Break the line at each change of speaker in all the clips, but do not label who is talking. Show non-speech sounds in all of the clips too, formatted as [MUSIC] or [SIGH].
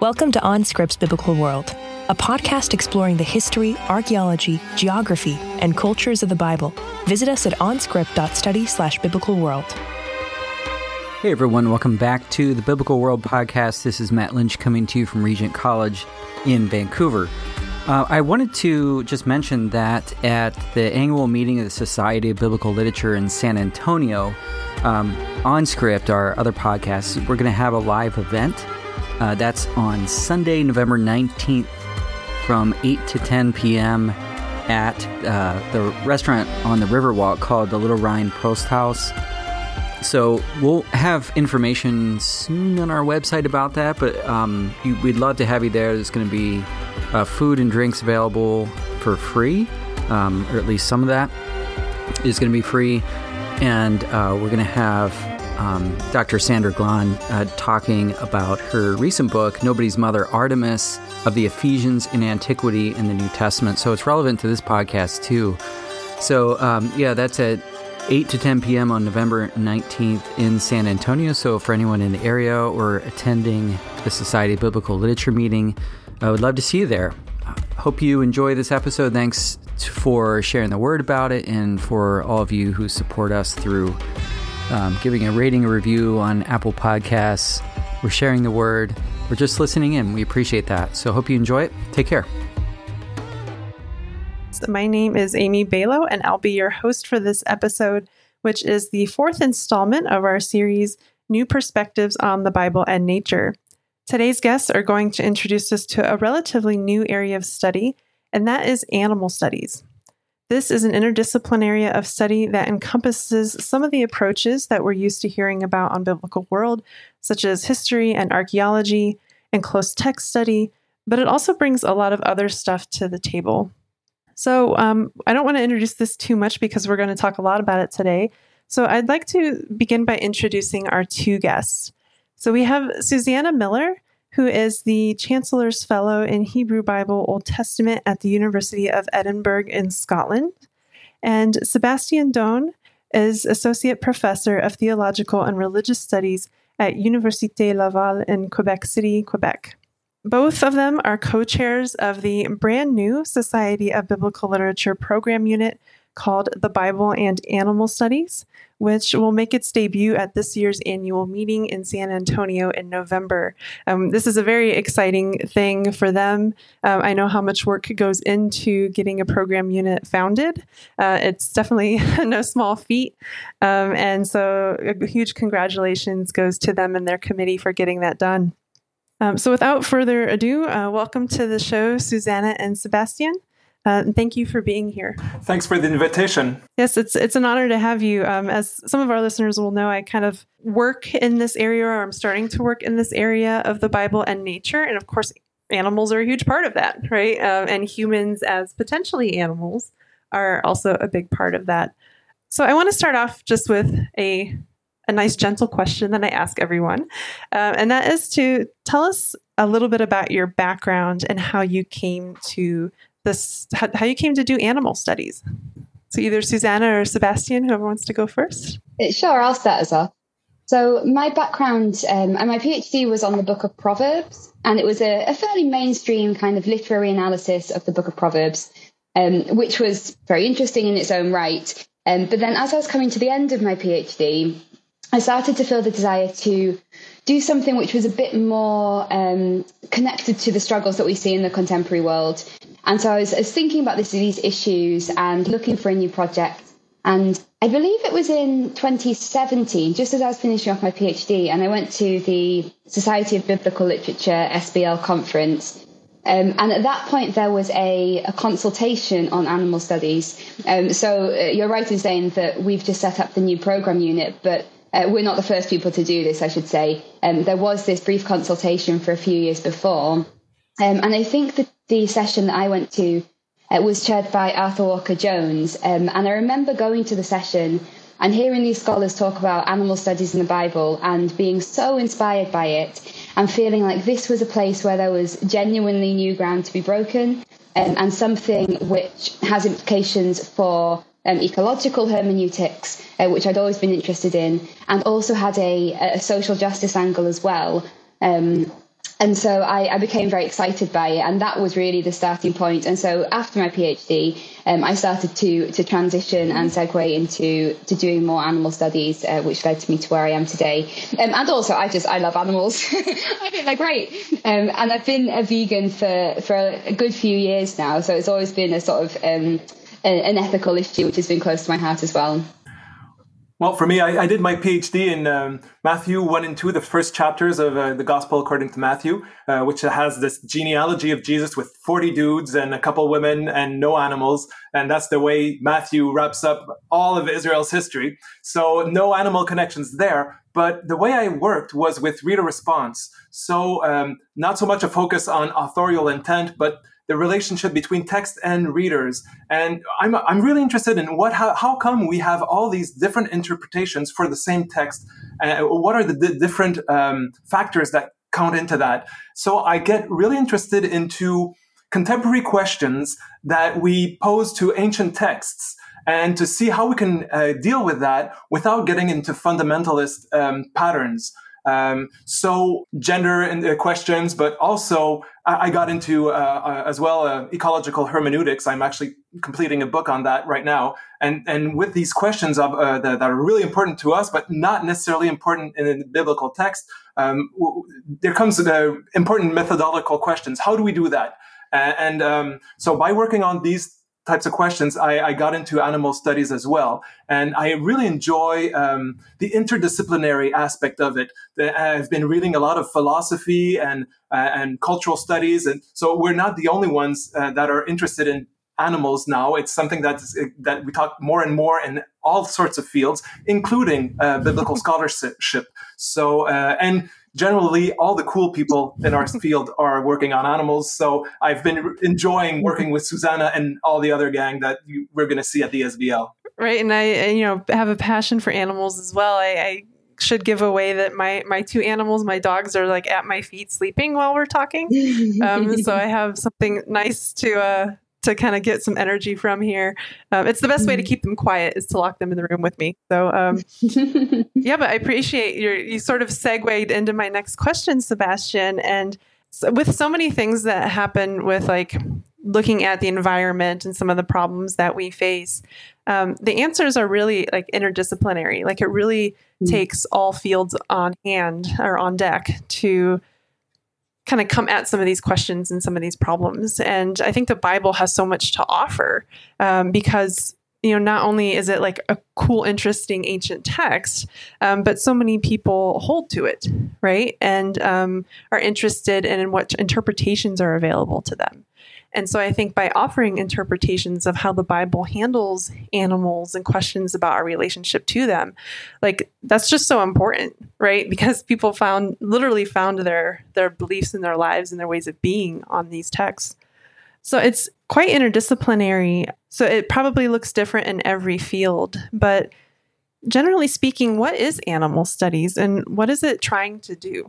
Welcome to OnScript's Biblical World, a podcast exploring the history, archaeology, geography, and cultures of the Bible. Visit us at onscript.study slash biblical world.
Hey everyone, welcome back to the Biblical World podcast. This is Matt Lynch coming to you from Regent College in Vancouver. Uh, I wanted to just mention that at the annual meeting of the Society of Biblical Literature in San Antonio, um, OnScript, our other podcast, we're going to have a live event uh, that's on Sunday, November 19th from 8 to 10 p.m. at uh, the restaurant on the Riverwalk called the Little Rhein Prost Haus. So we'll have information soon on our website about that, but um, we'd love to have you there. There's going to be uh, food and drinks available for free, um, or at least some of that is going to be free. And uh, we're going to have um, Dr. Sandra Glahn uh, talking about her recent book, Nobody's Mother Artemis of the Ephesians in Antiquity in the New Testament. So it's relevant to this podcast too. So, um, yeah, that's at 8 to 10 p.m. on November 19th in San Antonio. So, for anyone in the area or attending the Society of Biblical Literature meeting, I would love to see you there. Hope you enjoy this episode. Thanks for sharing the word about it and for all of you who support us through um, giving a rating, a review on Apple Podcasts. We're sharing the word. We're just listening in. We appreciate that. So, hope you enjoy it. Take care.
My name is Amy Balogh, and I'll be your host for this episode, which is the fourth installment of our series, New Perspectives on the Bible and Nature. Today's guests are going to introduce us to a relatively new area of study, and that is animal studies. This is an interdisciplinary area of study that encompasses some of the approaches that we're used to hearing about on Biblical World, such as history and archaeology and close text study, but it also brings a lot of other stuff to the table. So um, I don't want to introduce this too much because we're going to talk a lot about it today. So I'd like to begin by introducing our two guests. So we have Suzanna Millar, who is the Chancellor's Fellow in Hebrew Bible Old Testament at the University of Edinburgh in Scotland. And Sebastian Doane is Associate Professor of Theological and Religious Studies at Université Laval in Quebec City, Quebec. Both of them are co chairs of the brand new Society of Biblical Literature program unit called the Bible and Animal Studies, which will make its debut at this year's annual meeting in San Antonio in November. Um, this is a very exciting thing for them. Um, I know how much work goes into getting a program unit founded. Uh, it's definitely [LAUGHS] no small feat. Um, and so, a huge congratulations goes to them and their committee for getting that done. Um, so, without further ado, uh, welcome to the show, Suzanna and Sebastian. Uh, and thank you for being here.
Thanks for the invitation.
Yes, it's it's an honor to have you. Um, as some of our listeners will know, I kind of work in this area, or I'm starting to work in this area of the Bible and nature, and of course, animals are a huge part of that, right? Um, and humans, as potentially animals, are also a big part of that. So I want to start off just with a a nice, gentle question that I ask everyone, uh, and that is to tell us a little bit about your background and how you came to this how, you came to do animal studies. So either Suzanna or Sebastian, whoever wants to go first.
Sure, I'll start us off. So my background um, and my PhD was on the Book of Proverbs, and it was a, a fairly mainstream kind of literary analysis of the Book of Proverbs, um, which was very interesting in its own right. Um, but then, as I was coming to the end of my PhD, I started to feel the desire to do something which was a bit more um, connected to the struggles that we see in the contemporary world. And so I was, I was thinking about this, these issues and looking for a new project. And I believe it was in 2017, just as I was finishing off my PhD, and I went to the Society of Biblical Literature SBL conference. Um, and at that point, there was a, a consultation on animal studies. Um, so uh, you're right in saying that we've just set up the new program unit, but uh, we're not the first people to do this, I should say. Um, there was this brief consultation for a few years before. Um, and I think that the session that I went to uh, was chaired by Arthur Walker Jones. Um, and I remember going to the session and hearing these scholars talk about animal studies in the Bible and being so inspired by it and feeling like this was a place where there was genuinely new ground to be broken um, and something which has implications for um, ecological hermeneutics, uh, which I'd always been interested in, and also had a, a social justice angle as well. Um, and so I, I, became very excited by it, and that was really the starting point. And so after my PhD, um, I started to to transition and segue into to doing more animal studies, uh, which led to me to where I am today. Um, and also, I just I love animals. [LAUGHS] I think they're great, um, and I've been a vegan for for a good few years now. So it's always been a sort of um, an ethical issue, which has been close to my heart as well.
Well, for me, I, I did my PhD in um, Matthew 1 and 2, the first chapters of uh, the Gospel according to Matthew, uh, which has this genealogy of Jesus with 40 dudes and a couple women and no animals. And that's the way Matthew wraps up all of Israel's history. So no animal connections there. But the way I worked was with reader response. So um, not so much a focus on authorial intent, but the relationship between text and readers. And I'm, I'm really interested in what, how, how come we have all these different interpretations for the same text? Uh, what are the d- different um, factors that count into that? So I get really interested into contemporary questions that we pose to ancient texts and to see how we can uh, deal with that without getting into fundamentalist um, patterns. Um, so gender and uh, questions, but also I, I got into uh, uh, as well uh, ecological hermeneutics. I'm actually completing a book on that right now, and and with these questions of, uh, that, that, are really important to us, but not necessarily important in the biblical text. Um, there comes the important methodological questions. How do we do that? And, um, so by working on these types of questions, I, I, got into animal studies as well. And I really enjoy um, the interdisciplinary aspect of it. I've been reading a lot of philosophy and, uh, and cultural studies. And so we're not the only ones uh, that are interested in animals now. It's something that's, that we talk more and more in all sorts of fields, including uh, biblical scholarship. So, uh, and generally all the cool people in our [LAUGHS] field are working on animals. So I've been enjoying working with Suzanna and all the other gang that you, we're going to see at the SBL.
Right, and I, you know, have a passion for animals as well. I, I should give away that my my two animals, my dogs, are like at my feet sleeping while we're talking. [LAUGHS] Um, so I have something nice to uh, to kind of get some energy from here. Um, it's the best way to mm-hmm. keep them quiet is to lock them in the room with me. So um, [LAUGHS] yeah, but I appreciate your you sort of segued into my next question, Sebastian. And so with so many things that happen with like looking at the environment and some of the problems that we face, um, the answers are really like interdisciplinary. Like it really mm-hmm. takes all fields on hand or on deck to kind of come at some of these questions and some of these problems. And I think the Bible has so much to offer um, because you know not only is it like a cool interesting ancient text um, but so many people hold to it right and um, are interested in what interpretations are available to them and so I think by offering interpretations of how the Bible handles animals and questions about our relationship to them, like that's just so important, right? [LAUGHS] Because people found literally found their their beliefs in their lives and their ways of being on these texts. So it's quite interdisciplinary. So it probably looks different in every field, but generally speaking, what is animal studies and what is it trying to do?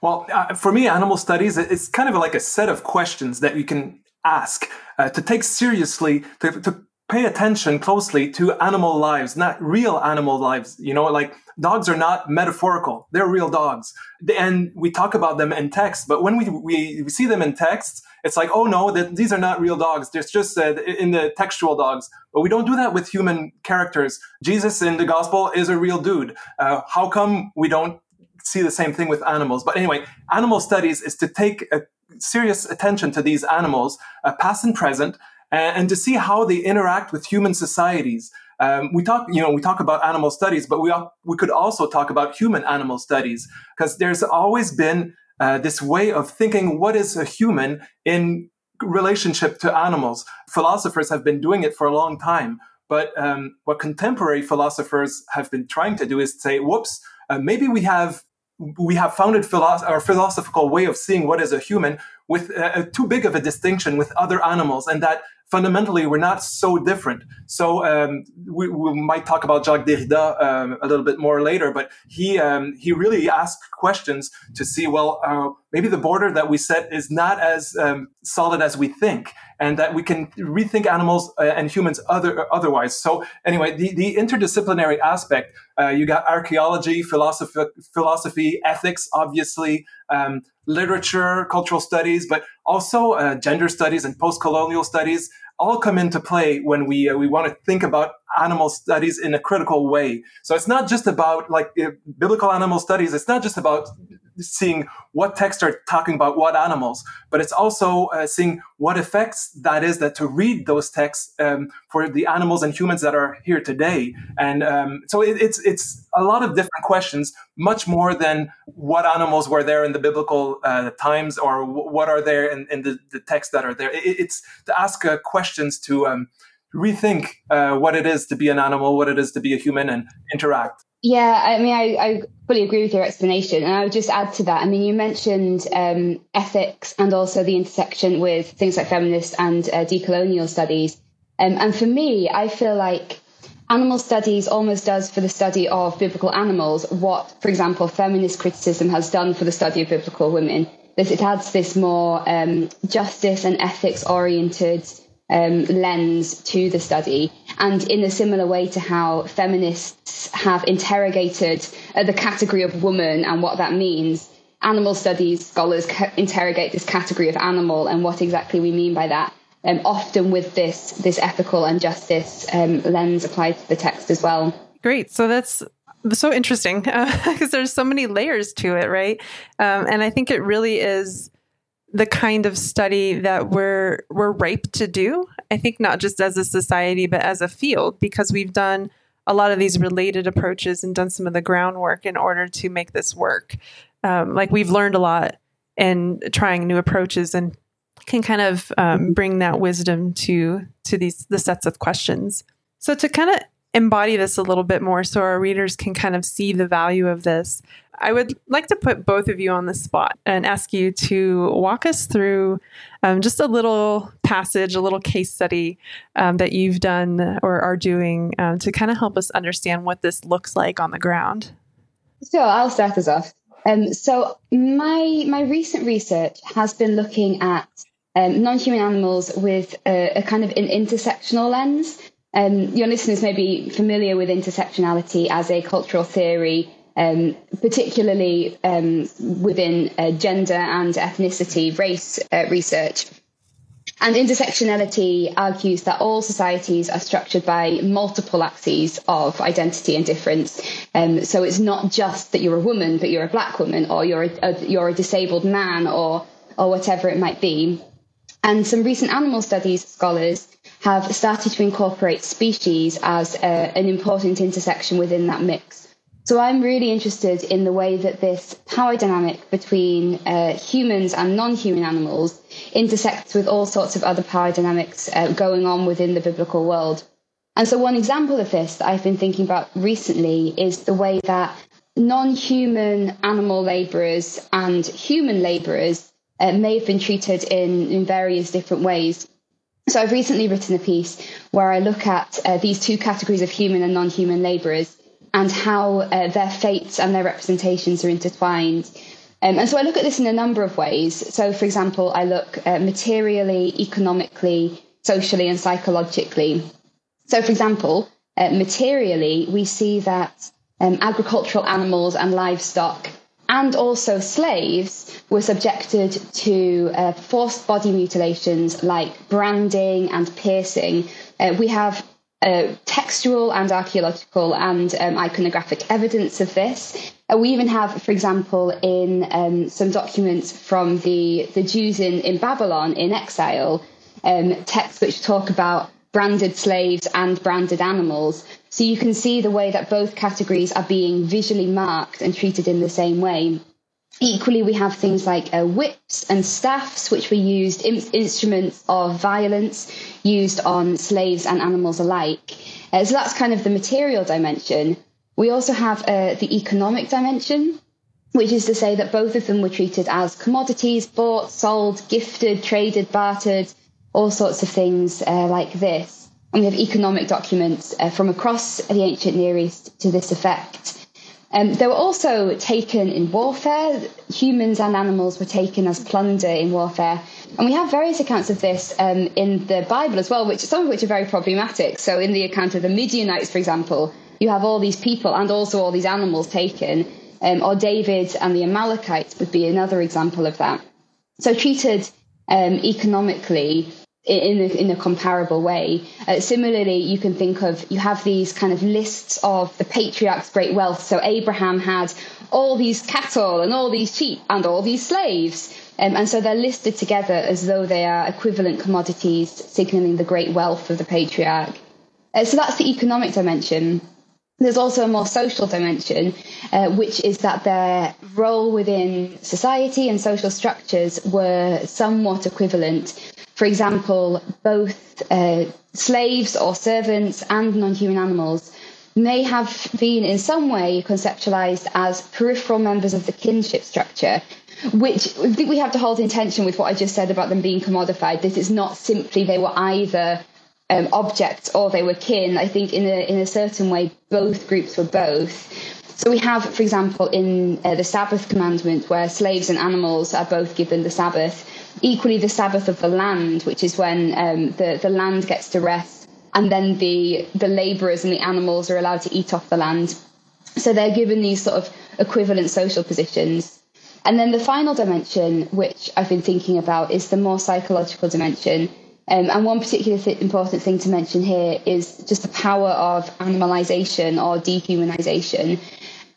Well, uh, for me, animal studies, it's kind of like a set of questions that you can ask, uh, to take seriously, to, to pay attention closely to animal lives, not real animal lives. You know, like dogs are not metaphorical; they're real dogs, and we talk about them in text. But when we we, we see them in text, it's like, oh no, that these are not real dogs. There's just uh, in the textual dogs. But we don't do that with human characters. Jesus in the gospel is a real dude. Uh, how come we don't see the same thing with animals? But anyway, animal studies is to take a serious attention to these animals, uh, past and present, and, and, to see how they interact with human societies. Um, we talk, you know, we talk about animal studies, but we we could also talk about human animal studies because there's always been uh, this way of thinking: what is a human in relationship to animals? Philosophers have been doing it for a long time, but um, what contemporary philosophers have been trying to do is say, "Whoops." Uh, maybe we have we have founded philosoph- our philosophical way of seeing what is a human with uh, too big of a distinction with other animals, and that fundamentally we're not so different. So um, we, we, might talk about Jacques Derrida um, a little bit more later, but he um, he really asked questions to see well uh, maybe the border that we set is not as um, solid as we think, and that we can rethink animals uh, and humans other otherwise. So anyway, the, the interdisciplinary aspect, uh, you got archaeology, philosophy, philosophy, ethics, obviously, um, literature, cultural studies, but also uh, gender studies and post-colonial studies all come into play when we uh, we want to think about animal studies in a critical way. So it's not just about like uh, biblical animal studies. It's not just about seeing what texts are talking about what animals, but it's also uh, seeing what effects that is that to read those texts um, for the animals and humans that are here today. And um, so it, it's it's a lot of different questions, much more than what animals were there in the biblical uh, times or what are there in, in the, the, texts that are there. It, it's to ask uh, questions to um, rethink uh, what it is to be an animal, what it is to be a human, and interact.
Yeah, I mean, I, I, fully agree with your explanation. And I would just add to that. I mean, you mentioned um, ethics and also the intersection with things like feminist and uh, decolonial studies. Um, and for me, I feel like animal studies almost does for the study of biblical animals what, for example, feminist criticism has done for the study of biblical women. That it adds this more um, justice and ethics oriented um, lens to the study. And in a similar way to how feminists have interrogated uh, the category of woman and what that means, animal studies scholars ca- interrogate this category of animal and what exactly we mean by that. Um, often with this this ethical and justice um, lens applied to the text as well.
Great. So that's so interesting [LAUGHS] because uh, there's so many layers to it, right? Um, and I think it really is the kind of study that we're we're ripe to do. I think not just as a society but as a field because we've done a lot of these related approaches and done some of the groundwork in order to make this work. Um, like we've learned a lot in trying new approaches and can kind of um, bring that wisdom to to these the sets of questions. So to kind of embody this a little bit more so our readers can kind of see the value of this. I would like to put both of you on the spot and ask you to walk us through um, just a little passage, a little case study um, that you've done or are doing um, to kind of help us understand what this looks like on the ground.
So I'll start us off. Um, so my my recent research has been looking at um, non-human animals with a, a kind of an intersectional lens. Um, your listeners may be familiar with intersectionality as a cultural theory, um, particularly um, within uh, gender and ethnicity, race uh, research. And intersectionality argues that all societies are structured by multiple axes of identity and difference. Um, so it's not just that you're a woman, but you're a black woman, or you're a, a, you're a disabled man, or or whatever it might be. And some recent animal studies scholars have started to incorporate species as a, an important intersection within that mix. So I'm really interested in the way that this power dynamic between uh, humans and non-human animals intersects with all sorts of other power dynamics uh, going on within the biblical world. And so one example of this that I've been thinking about recently is the way that non-human animal laborers and human laborers uh, may have been treated in, in various different ways. So I've recently written a piece where I look at uh, these two categories of human and non-human labourers and how uh, their fates and their representations are intertwined. Um, and so I look at this in a number of ways. So, for example, I look uh, materially, economically, socially, and psychologically. So, for example, uh, materially, we see that um, agricultural animals and livestock and also slaves were subjected to uh, forced body mutilations like branding and piercing. Uh, we have uh, textual and archaeological and um, iconographic evidence of this. Uh, we even have, for example, in um, some documents from the, the Jews in, in Babylon in exile, um, texts which talk about branded slaves and branded animals. So you can see the way that both categories are being visually marked and treated in the same way. Equally, we have things like uh, whips and staffs, which were used in- instruments of violence used on slaves and animals alike. Uh, so that's kind of the material dimension. We also have uh, the economic dimension, which is to say that both of them were treated as commodities, bought, sold, gifted, traded, bartered, all sorts of things uh, like this. And we have economic documents uh, from across the ancient Near East to this effect. Um, they were also taken in warfare. Humans and animals were taken as plunder in warfare. And we have various accounts of this um, in the Bible as well, which some of which are very problematic. So, in the account of the Midianites, for example, you have all these people and also all these animals taken. Um, or David and the Amalekites would be another example of that. So, treated um, economically in a, in a comparable way. Uh, similarly, you can think of you have these kind of lists of the patriarch's great wealth. So Abraham had all these cattle and all these sheep and all these slaves. Um, and so they're listed together as though they are equivalent commodities, signaling the great wealth of the patriarch. Uh, so that's the economic dimension. There's also a more social dimension, uh, which is that their role within society and social structures were somewhat equivalent. For example, both uh, slaves or servants and non human animals may have been in some way conceptualized as peripheral members of the kinship structure, which I think we have to hold in tension with what I just said about them being commodified. This is not simply they were either um, objects or they were kin. I think in a, in a certain way, both groups were both. So we have, for example, in uh, the Sabbath commandment, where slaves and animals are both given the Sabbath equally the Sabbath of the land, which is when um, the the land gets to rest, and then the the labourers and the animals are allowed to eat off the land. So they're given these sort of equivalent social positions. And then the final dimension, which I've been thinking about, is the more psychological dimension. Um, and one particular th- important thing to mention here is just the power of animalization or dehumanization,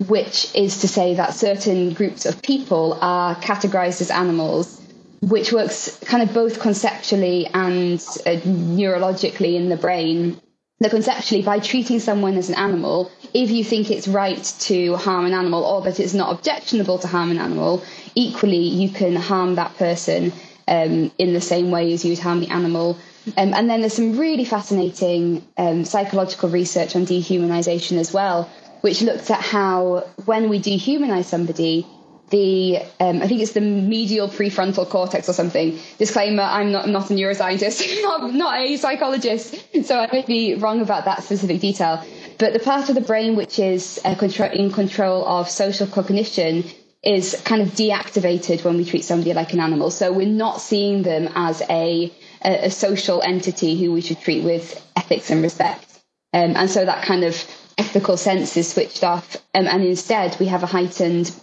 which is to say that certain groups of people are categorized as animals which works kind of both conceptually and uh, neurologically in the brain. That conceptually, by treating someone as an animal, if you think it's right to harm an animal or that it's not objectionable to harm an animal, equally you can harm that person um, in the same way as you would harm the animal. Um, and then there's some really fascinating um, psychological research on dehumanization as well, which looks at how when we dehumanize somebody, the um, I think it's the medial prefrontal cortex or something. Disclaimer: I'm not I'm not a neuroscientist, [LAUGHS] not not a psychologist, so I may be wrong about that specific detail. But the part of the brain which is uh, in control of social cognition is kind of deactivated when we treat somebody like an animal. So we're not seeing them as a a, a social entity who we should treat with ethics and respect. Um, and so that kind of ethical sense is switched off, um, and instead we have a heightened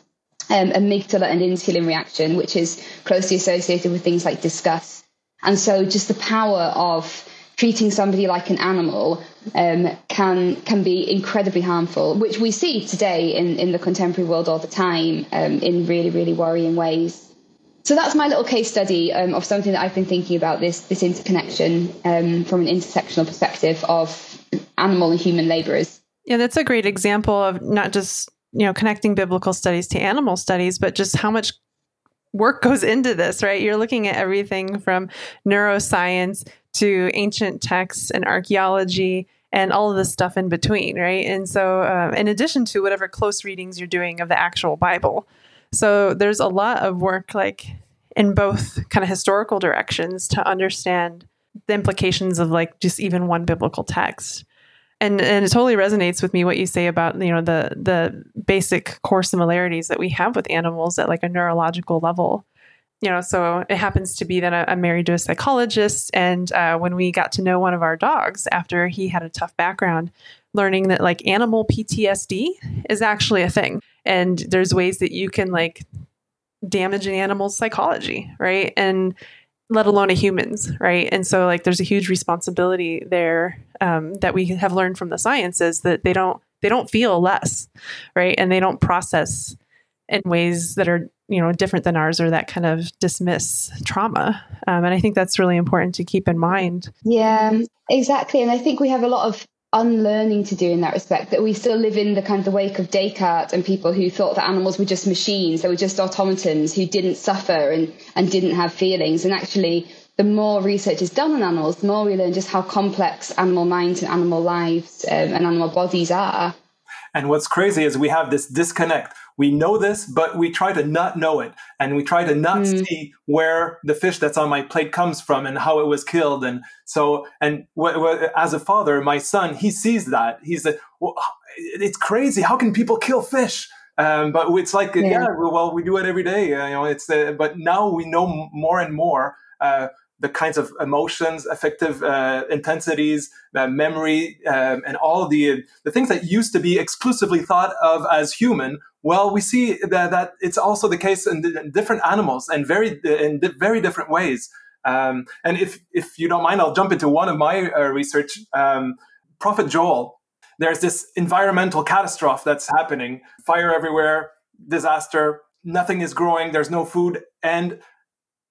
um, amygdala and insula reaction, which is closely associated with things like disgust. And so just the power of treating somebody like an animal um, can can be incredibly harmful, which we see today in, in the contemporary world all the time um, in really, really worrying ways. So that's my little case study um, of something that I've been thinking about this this interconnection um, from an intersectional perspective of animal and human labourers.
Yeah, that's a great example of not just you know connecting biblical studies to animal studies but just how much work goes into this right? You're looking at everything from neuroscience to ancient texts and archaeology and all of this stuff in between right? And so uh, in addition to whatever close readings you're doing of the actual bible. So there's a lot of work like in both kind of historical directions to understand the implications of like just even one biblical text and and it totally resonates with me what you say about you know the the basic core similarities that we have with animals at like a neurological level. You know so it happens to be that i'm married to a psychologist and uh, when we got to know one of our dogs after he had a tough background learning that like animal ptsd is actually a thing. And there's ways that you can like damage an animal's psychology right? And let alone a humans, right? And so like there's a huge responsibility there um, that we have learned from the sciences that they don't they don't feel less, right? And they don't process in ways that are you know different than ours or that kind of dismiss trauma. Um, and I think that's really important to keep in mind.
Yeah, exactly. And I think we have a lot of unlearning to do in that respect that we still live in the kind of the wake of Descartes and people who thought that animals were just machines, they were just automatons who didn't suffer and, and didn't have feelings. And actually, the more research is done on animals, the more we learn just how complex animal minds and animal lives um, and animal bodies are.
And what's crazy is we have this disconnect we know this, but we try to not know it. And we try to not mm. see where the fish that's on my plate comes from and how it was killed. And so, and w- w- as a father, my son, he sees that. He's like, well, it's crazy. How can people kill fish? Um, but it's like, yeah. yeah. well, we do it every day. Uh, you know, it's, uh, but now we know more and more, uh, the kinds of emotions, affective uh, intensities, uh, memory, um, and all the the things that used to be exclusively thought of as human. Well, we see that, that it's also the case in, in different animals and very in very different ways. Um, and if if you don't mind, I'll jump into one of my uh, research. Um, Prophet Joel, there's this environmental catastrophe that's happening: fire everywhere, disaster. Nothing is growing. There's no food, and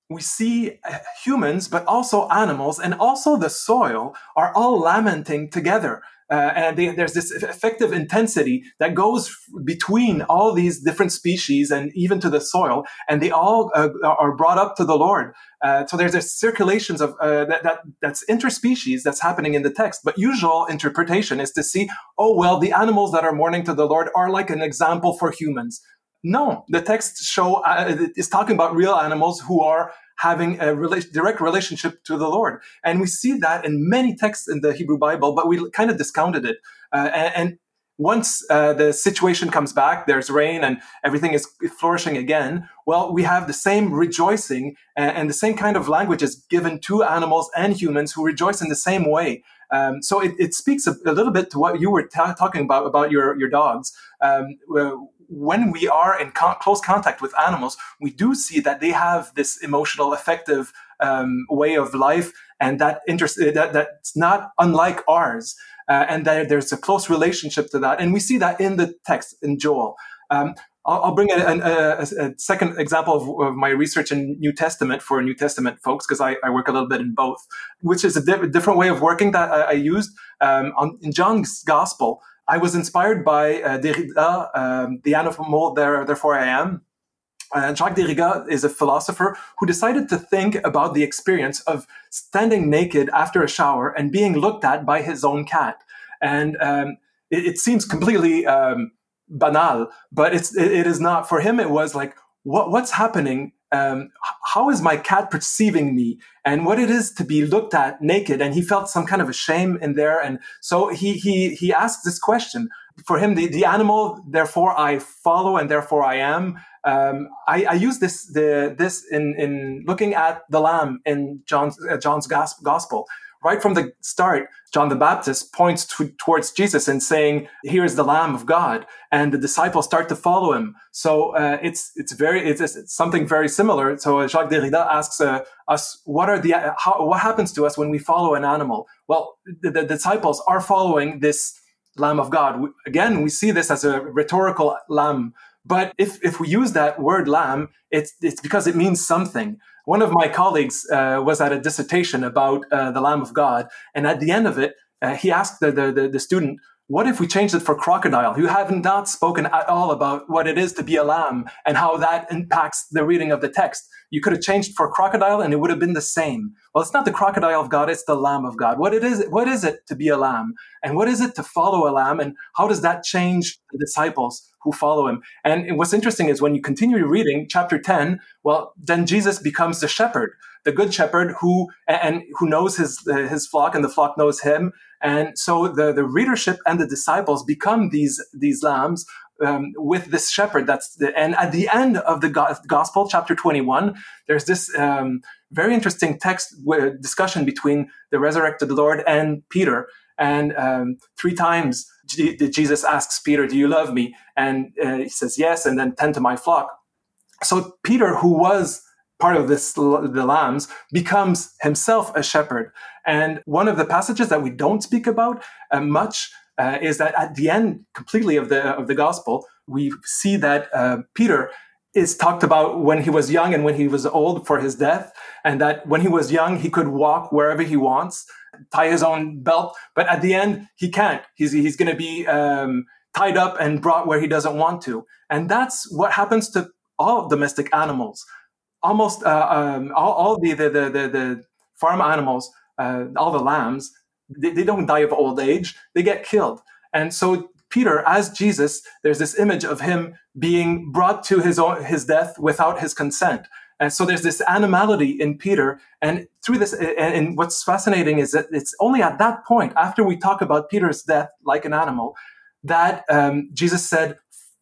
we see uh, humans, but also animals, and also the soil are all lamenting together. Uh, and they, there's this affective intensity that goes f- between all these different species and even to the soil, and they all uh, are brought up to the Lord. Uh, so there's this circulations of uh, that, that that's interspecies that's happening in the text. But usual interpretation is to see, oh well, the animals that are mourning to the Lord are like an example for humans. No, the text show uh, is talking about real animals who are having a rela- direct relationship to the Lord, and we see that in many texts in the Hebrew Bible, but we kind of discounted it. Uh, and, and, once uh, the situation comes back, there's rain and everything is flourishing again. Well, we have the same rejoicing and, and the same kind of language is given to animals and humans who rejoice in the same way. Um, so it, it speaks a, a, little bit to what you were ta- talking about about your your dogs. Um, when we are in close contact with animals, we do see that they have this emotional, affective um, way of life, and that, inter- that that's not unlike ours. Uh, and that there's a close relationship to that, and we see that in the text in Joel. Um, I'll, I'll, bring a, a, a, second example of, of, my research in New Testament for New Testament folks, because I, I, work a little bit in both, which is a di- different way of working that I, I used um, on, in John's Gospel. I was inspired by uh, Derrida, um, the animal, there, therefore I am. And Jacques Derrida is a philosopher who decided to think about the experience of standing naked after a shower and being looked at by his own cat. And um, it, it, seems completely um, banal, but it's, it, it is not. For him, it was like, what, what's happening um, how is my cat perceiving me? And what it is to be looked at naked? And he felt some kind of a shame in there. And so he he he asked this question. For him the, the animal therefore i follow and therefore i am. Um, I, I, use this the, this in, in looking at the lamb in John's uh, John's gospel right from the start, John the Baptist points to, towards Jesus and saying, "Here is the Lamb of God," and the disciples start to follow him. So uh, it's it's very it's, it's, something very similar. So Jacques Derrida asks uh, us, "What are the how, what happens to us when we follow an animal?" Well, the, the disciples are following this Lamb of God. We, again, we see this as a rhetorical lamb. But if, if we use that word lamb, it's, it's because it means something. One of my colleagues uh, was at a dissertation about uh, the Lamb of God, and at the end of it, uh, he asked the, the, the, student, what if we changed it for crocodile? You have not spoken at all about what it is to be a lamb and how that impacts the reading of the text. You could have changed for crocodile and it would have been the same. Well, it's not the crocodile of God, it's the lamb of God. What it is, what is it to be a lamb? And what is it to follow a lamb? And how does that change the disciples who follow him? And what's interesting is when you continue reading chapter 10, well, then Jesus becomes the shepherd, the good shepherd who, and who knows his, his flock and the flock knows him and so the, the readership and the disciples become these, these lambs um, with this shepherd. That's the, and at the end of the gospel, chapter 21, there's this um, very interesting text discussion between the resurrected Lord and Peter. And um, three times G- Jesus asks Peter, Do you love me? And uh, he says, Yes, and then tend to my flock. So Peter, who was part of this the lambs becomes himself a shepherd. And one of the passages that we don't speak about uh, much uh, is that at the end completely of the of the gospel we see that uh, peter is talked about when he was young and when he was old for his death and that when he was young he could walk wherever he wants tie his own belt but at the end he can't. He's he's going to be um, tied up and brought where he doesn't want to. And that's what happens to all domestic animals almost uh, um, all, all the, the, the, the, farm animals, uh, all the lambs, they, they, don't die of old age, they get killed. And so Peter, as Jesus, there's this image of him being brought to his own, his death without his consent. And so there's this animality in Peter. And through this, and what's fascinating is that it's only at that point, after we talk about Peter's death like an animal, that um, Jesus said,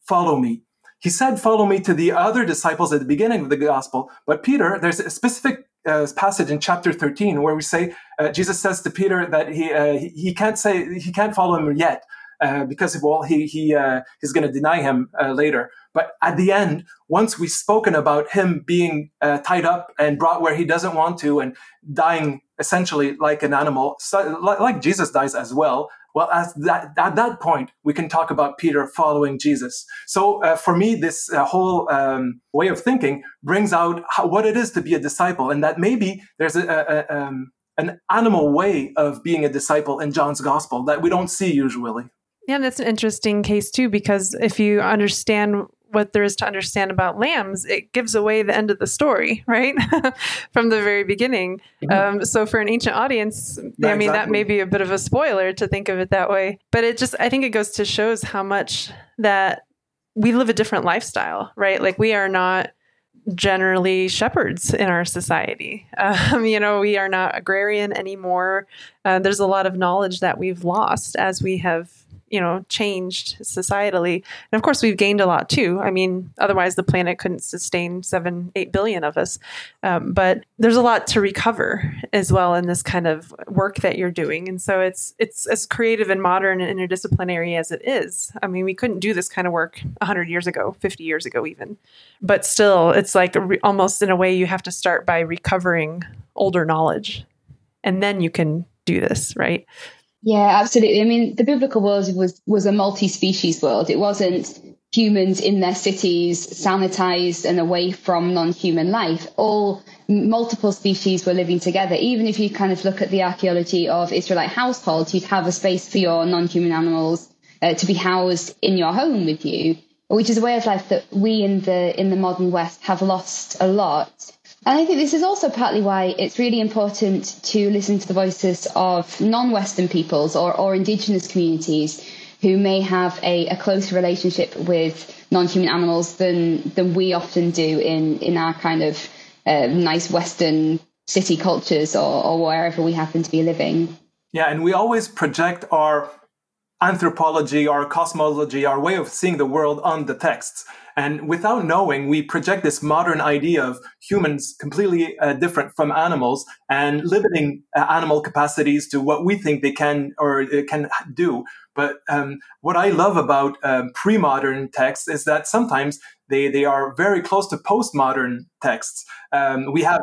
Follow me. He said, Follow me to the other disciples at the beginning of the gospel. But Peter, there's a specific uh, passage in chapter 13 where we say, uh, Jesus says to Peter that he, uh, he, can't say, he can't follow him yet. Uh, because well he he uh, he's going to deny him uh, later. But at the end, once we've spoken about him being uh, tied up and brought where he doesn't want to and dying essentially like an animal, so, like, Jesus dies as well. Well, as that, at that point, we can talk about Peter following Jesus. So uh, for me, this whole um, way of thinking brings out how, what it is to be a disciple, and that maybe there's a, a, a um, an animal way of being a disciple in John's gospel that we don't see usually.
Yeah, that's an interesting case too, because if you understand what there is to understand about lambs, it gives away the end of the story, [LAUGHS] right? From the very beginning. Mm-hmm. Um, so for an ancient audience, yeah, I mean, exactly. that may be a bit of a spoiler to think of it that way. But it just, I think it goes to shows how much that we live a different lifestyle, right? Like we are not generally shepherds in our society. [LAUGHS] Um, you know, we are not agrarian anymore. Uh, there's a lot of knowledge that we've lost as we have you know changed societally. And of course we've gained a lot too. I mean otherwise the planet couldn't sustain seven eight billion of us. Um, but there's a lot to recover as well in this kind of work that you're doing. And so it's it's as creative and modern and interdisciplinary as it is. I mean we couldn't do this kind of work 100 years ago 50 years ago even. But still it's like re- almost in a way you have to start by recovering older knowledge. And then you can do this right
yeah, absolutely. I mean, the biblical world was was a multi-species world. It wasn't humans in their cities, sanitized and away from non-human life. All multiple species were living together. Even if you kind of look at the archaeology of Israelite households, you'd have a space for your non-human animals uh, to be housed in your home with you, which is a way of life that we in the in the modern West have lost a lot. And I think this is also partly why it's really important to listen to the voices of non Western peoples or, or indigenous communities who may have a, a closer relationship with non human animals than, than we often do in, in our kind of uh, nice Western city cultures or, or wherever we happen to be living.
Yeah, and we always project our anthropology, our cosmology, our way of seeing the world on the texts. And without knowing, we project this modern idea of humans completely uh, different from animals and limiting uh, animal capacities to what we think they can or uh, can do. But um, what I love about um, pre-modern texts is that sometimes they, they are very close to postmodern texts. Um, we have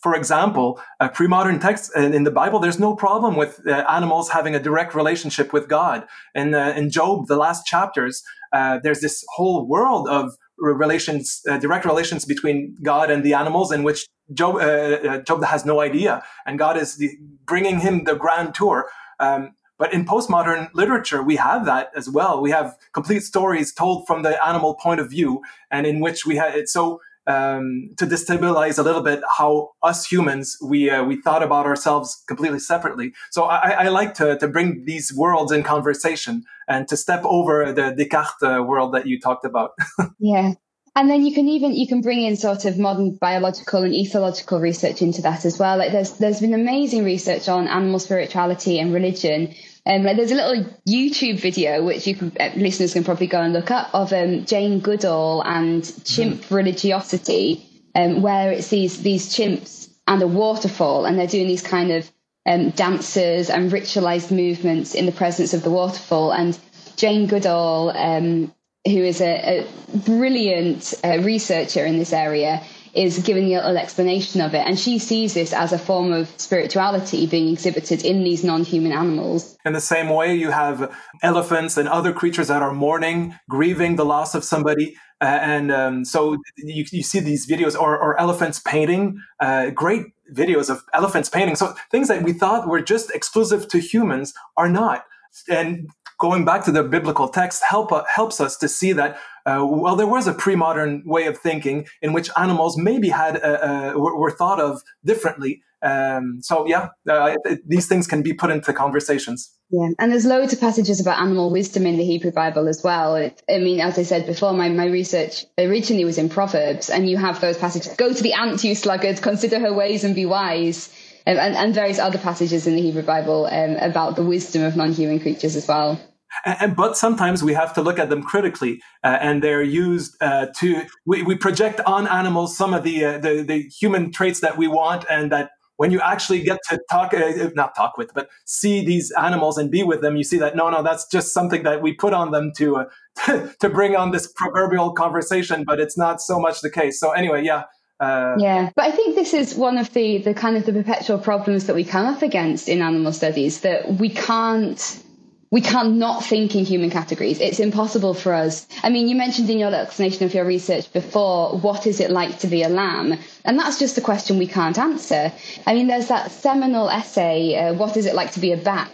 for example, uh, pre-modern texts in the Bible, there's no problem with uh, animals having a direct relationship with God. In, uh, in Job, the last chapters, uh, there's this whole world of relations, uh, direct relations between God and the animals, in which Job, uh, Job has no idea, and God is the, bringing him the grand tour. Um, but in postmodern literature, we have that as well. We have complete stories told from the animal point of view, and in which we have it. So um, to destabilize a little bit how us humans we uh, we thought about ourselves completely separately. So I, I, like to to bring these worlds in conversation and to step over the Descartes uh, world that you talked about. [LAUGHS]
yeah. And then you can even you can bring in sort of modern biological and ethological research into that as well. Like there's there's been amazing research on animal spirituality and religion, um, like there's a little YouTube video which you can uh, listeners can probably go and look up of um, Jane Goodall and chimp mm. religiosity, um, where it's these these chimps and a waterfall, and they're doing these kind of um, dances and ritualized movements in the presence of the waterfall. And Jane Goodall, um, who is a, a brilliant uh, researcher in this area, is giving a little explanation of it. And she sees this as a form of spirituality being exhibited in these non human animals.
In the same way, you have elephants and other creatures that are mourning, grieving the loss of somebody. Uh, and um, so you, you, see these videos or, or elephants painting, uh, great videos of elephants painting. So things that we thought were just exclusive to humans are not. And going back to the biblical text help, uh, helps us to see that uh, well, there was a pre-modern way of thinking in which animals maybe had uh, uh, were, thought of differently. Um, so yeah, uh, it, these things can be put into conversations.
Yeah, and there's loads of passages about animal wisdom in the Hebrew Bible as well. It, I mean, as I said before, my, my research originally was in Proverbs, and you have those passages go to the ant, you sluggard, consider her ways and be wise, and, and, various other passages in the Hebrew Bible um, about the wisdom of non human creatures as well.
And, but sometimes we have to look at them critically, uh, and they're used uh, to we, we project on animals some of the, uh, the the human traits that we want, and that when you actually get to talk, uh, not talk with, but see these animals and be with them, you see that no, no, that's just something that we put on them to uh, [LAUGHS] to bring on this proverbial conversation, but it's not so much the case. So anyway, yeah.
Uh, yeah, but I think this is one of the the kind of the perpetual problems that we come up against in animal studies that we can't we can't think in human categories. It's impossible for us. I mean, you mentioned in your explanation of your research before, what is it like to be a lamb? And that's just a question we can't answer. I mean, there's that seminal essay, uh, What is it like to be a bat?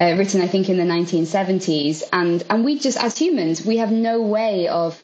Uh, written, I think, in the 1970s. And, and we just, as humans, we have no way of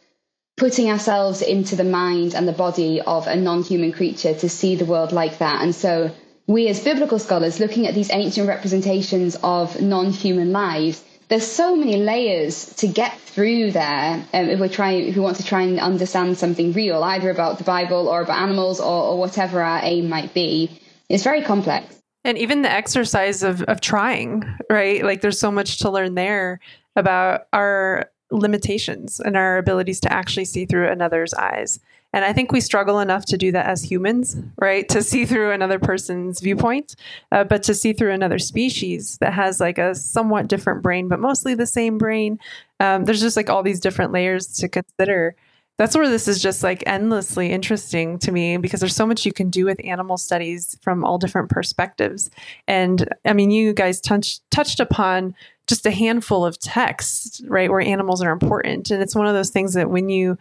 putting ourselves into the mind and the body of a non-human creature to see the world like that. And so we as biblical scholars looking at these ancient representations of non-human lives there's so many layers to get through there um, if we're trying if we want to try and understand something real either about the bible or about animals or, or whatever our aim might be. It's very complex.
And even the exercise of, of trying right? Like there's so much to learn there about our limitations and our abilities to actually see through another's eyes and I think we struggle enough to do that as humans, right? To see through another person's viewpoint, uh, but to see through another species that has like a somewhat different brain, but mostly the same brain. Um, there's just like all these different layers to consider. That's where this is just like endlessly interesting to me because there's so much you can do with animal studies from all different perspectives. And I mean, you guys touched touched upon just a handful of texts, right, where animals are important. And it's one of those things that when you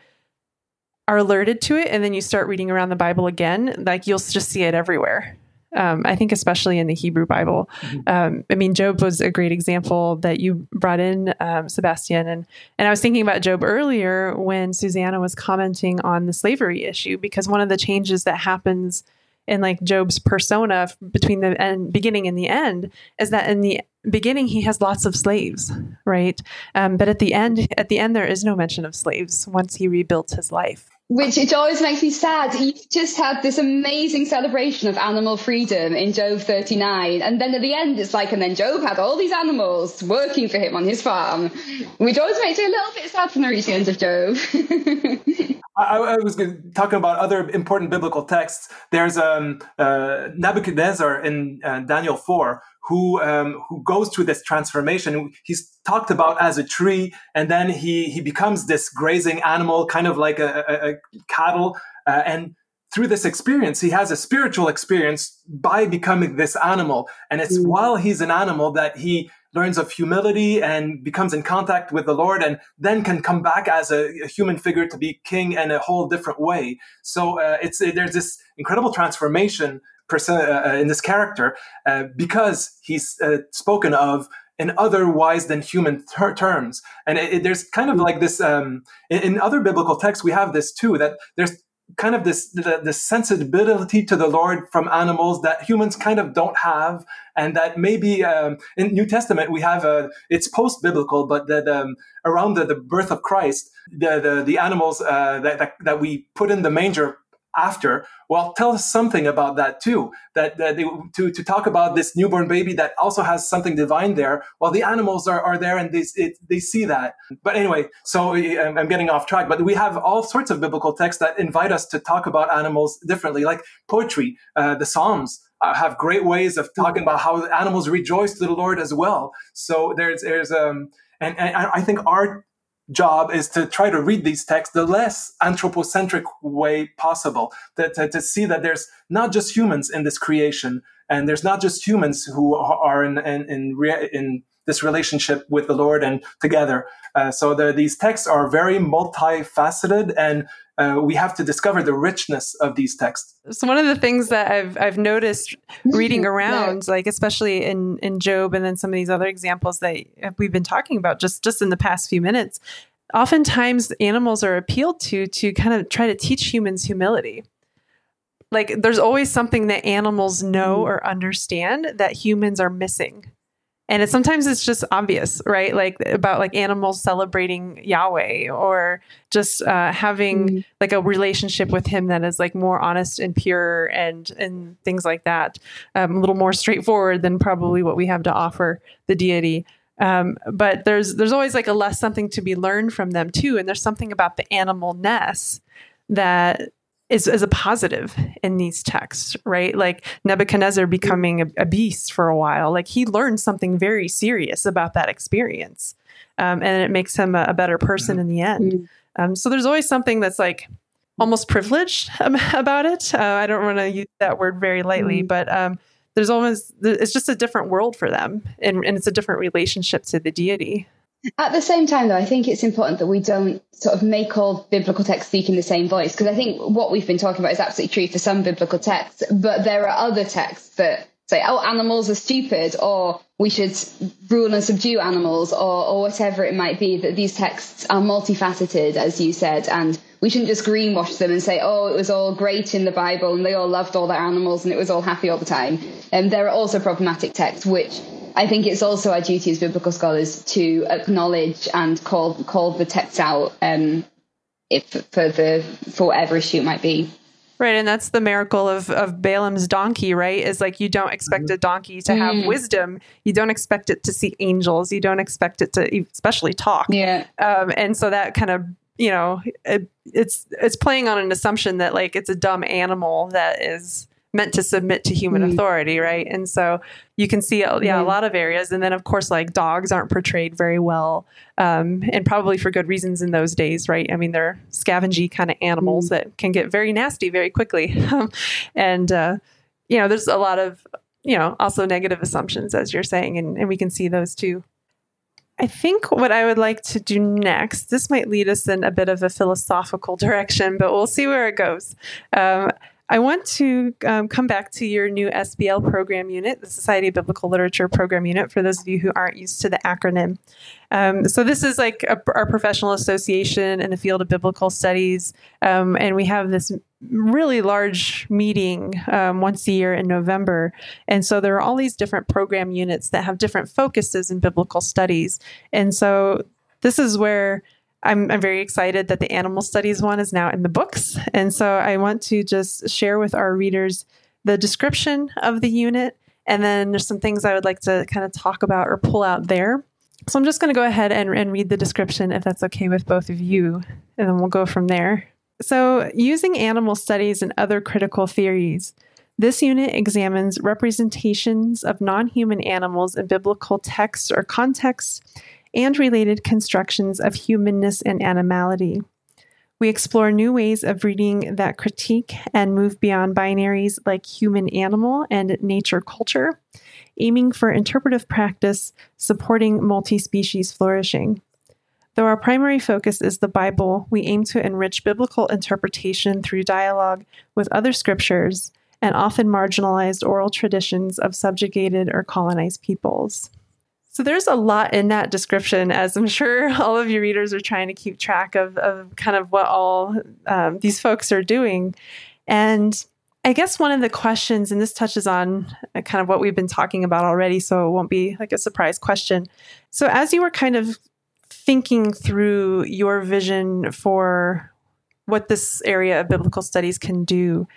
are alerted to it and then you start reading around the Bible again, like you'll just see it everywhere. Um, I think especially in the Hebrew Bible. Mm-hmm. Um, I mean, Job was a great example that you brought in, um, Sébastien, and and I was thinking about Job earlier when Suzanna was commenting on the slavery issue because one of the changes that happens in like Job's persona between the end, beginning and the end is that in the beginning he has lots of slaves, right? Um, but at the end, at the end there is no mention of slaves once he rebuilds his life
which it always makes me sad. You just had this amazing celebration of animal freedom in Job 39. And then at the end, it's like, and then Job had all these animals working for him on his farm, which always makes me a little bit sad from the reading end of Job. [LAUGHS]
I, I, was talking about other important biblical texts. There's um, uh, Nebuchadnezzar in uh, Daniel 4, who um, who goes through this transformation. He's talked about as a tree, and then he he becomes this grazing animal, kind of like a, a, a cattle. Uh, and through this experience, he has a spiritual experience by becoming this animal. And it's mm. while he's an animal that he learns of humility and becomes in contact with the Lord, and then can come back as a, a human figure to be king in a whole different way. So uh, it's there's this incredible transformation uh, uh, in this character uh, because he's spoken of in otherwise than human ter- terms. And it, it, there's kind of like this um, in, in, other biblical texts, we have this too that there's kind of this the, the, sensibility to the Lord from animals that humans kind of don't have, and that maybe um, in New Testament we have a it's post biblical, but that um, around the, the birth of Christ, the the, the animals uh, that, that that we put in the manger after well tell us something about that too that, that they, to, to talk about this newborn baby that also has something divine there. While the animals are, are there and they, it, they see that. But anyway so i'm getting off track but we have all sorts of biblical texts that invite us to talk about animals differently like poetry uh, the psalms uh, have great ways of talking about how animals rejoice to the lord as well. So there's there's um and, and i think art job is to try to read these texts the less anthropocentric way possible to, to, to, see that there's not just humans in this creation and there's not just humans who are in in in, in this relationship with the lord and together. Uh, so the, these texts are very multifaceted and uh, we have to discover the richness of these texts.
So one of the things that I've I've noticed reading [LAUGHS] around, like especially in in Job and then some of these other examples that we've been talking about just just in the past few minutes, oftentimes animals are appealed to to kind of try to teach humans humility. Like there's always something that animals know
Mm.
or understand that humans are missing. And sometimes it's just obvious, right? Like about like animals celebrating Yahweh or just uh, having
Mm.
like a relationship with Him that is like more honest and pure and and things like that. Um, a little more straightforward than probably what we have to offer the deity. Um, but there's there's always like a less something to be learned from them too, and there's something about the animalness that is, is a positive in these texts, right? Like Nebuchadnezzar becoming a, a beast for a while, like he learned something very serious about that experience, um, and it makes him a, a better person in the end.
Mm.
Um, so there's always something that's like almost privileged um, about it. Uh, I don't want to use that word very lightly,
Mm.
but um, there's almost it's just a different world for them, and, and it's a different relationship to the deity.
At the same time, though, I think it's important that we don't sort of make all biblical texts speak in the same voice, because I think what we've been talking about is absolutely true for some biblical texts, but there are other texts that say, oh, animals are stupid, or we should rule and subdue animals, or, or whatever it might be, that these texts are multifaceted, as you said, and we shouldn't just greenwash them and say, oh, it was all great in the Bible and they all loved all their animals and it was all happy all the time. And there are also problematic texts which I think it's also our duty as biblical scholars to acknowledge and call call the texts out um, if for the for whatever issue it might be.
Right, and that's the miracle of of Balaam's donkey, right? Is like you don't expect a donkey to have
Mm.
wisdom. You don't expect it to see angels. You don't expect it to especially talk.
Yeah,
Um, and so that kind of you know it, it's it's playing on an assumption that like it's a dumb animal that is meant to submit to human
Mm.
authority, right? And so you can see uh, yeah a
Mm.
lot of areas, and then of course like dogs aren't portrayed very well, um, and probably for good reasons in those days, right? I mean they're scavengy kind of animals that can get very nasty very quickly, [LAUGHS] and uh, you know there's a lot of you know also negative assumptions as you're saying, and, and we can see those too. I think what I would like to do next, this might lead us in a bit of a philosophical [LAUGHS] direction, but we'll see where it goes. Um, I want to um, come back to your new SBL program unit, the Society of Biblical Literature program unit, for those of you who aren't used to the acronym. Um, so, this is like a, our professional association in the field of biblical studies. Um, and we have this really large meeting um, once a year in November. And so, there are all these different program units that have different focuses in biblical studies. And so, this is where I'm, I'm very excited that the animal studies one is now in the books. And so I want to just share with our readers the description of the unit. And then there's some things I would like to kind of talk about or pull out there. So I'm just going to go ahead and, and read the description if that's okay with both of you. And then we'll go from there. So, using animal studies and other critical theories, this unit examines representations of non human animals in biblical texts or contexts and related constructions of humanness and animality. We explore new ways of reading that critique and move beyond binaries like human animal and nature culture, aiming for interpretive practice supporting multi species flourishing. Though our primary focus is the Bible, we aim to enrich biblical interpretation through dialogue with other scriptures and often marginalized oral traditions of subjugated or colonized peoples. So there's a lot in that description, as I'm sure [LAUGHS] all of your readers are trying to keep track of, of kind of what all um, these folks are doing. And I guess one of the questions, and this touches on uh, kind of what we've been talking about already, so it won't be like a surprise question. So as you were kind of thinking through your vision for what this area of biblical studies can do,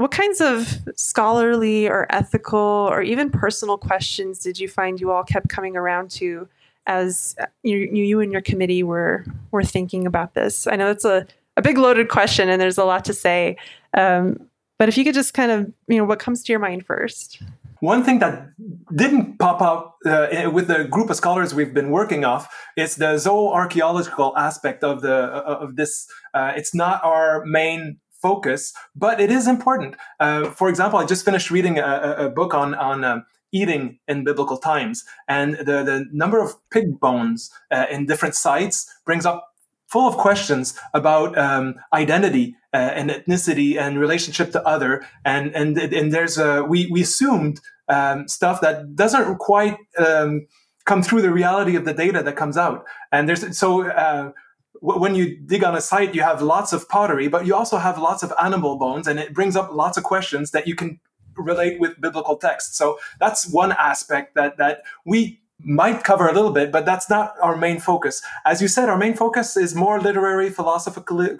what kinds of scholarly or ethical or even personal questions did you find you all kept coming around to as you, you and your committee were were thinking about this? I know it's a, a big loaded question and there's a lot to say. Um, but if you could just kind of, you know, what comes to your mind first?
One thing that didn't pop up uh, with the group of scholars we've been working off is the zooarchaeological aspect of the of this. Uh, it's not our main focus, but it is important. Uh, for example, I just finished reading a, a book on on um, eating in biblical times, and the the number of pig bones uh, in different sites brings up full of questions about um, identity uh, and ethnicity and relationship to other, and and and there's a we we assumed um, stuff that doesn't quite um, come through the reality of the data that comes out, and there's so. When you dig on a site, you have lots of pottery, but you also have lots of animal bones, and it brings up lots of questions that you can relate with biblical texts. So that's one aspect that that we might cover a little bit, but that's not our main focus. As you said, our main focus is more literary, philosophical,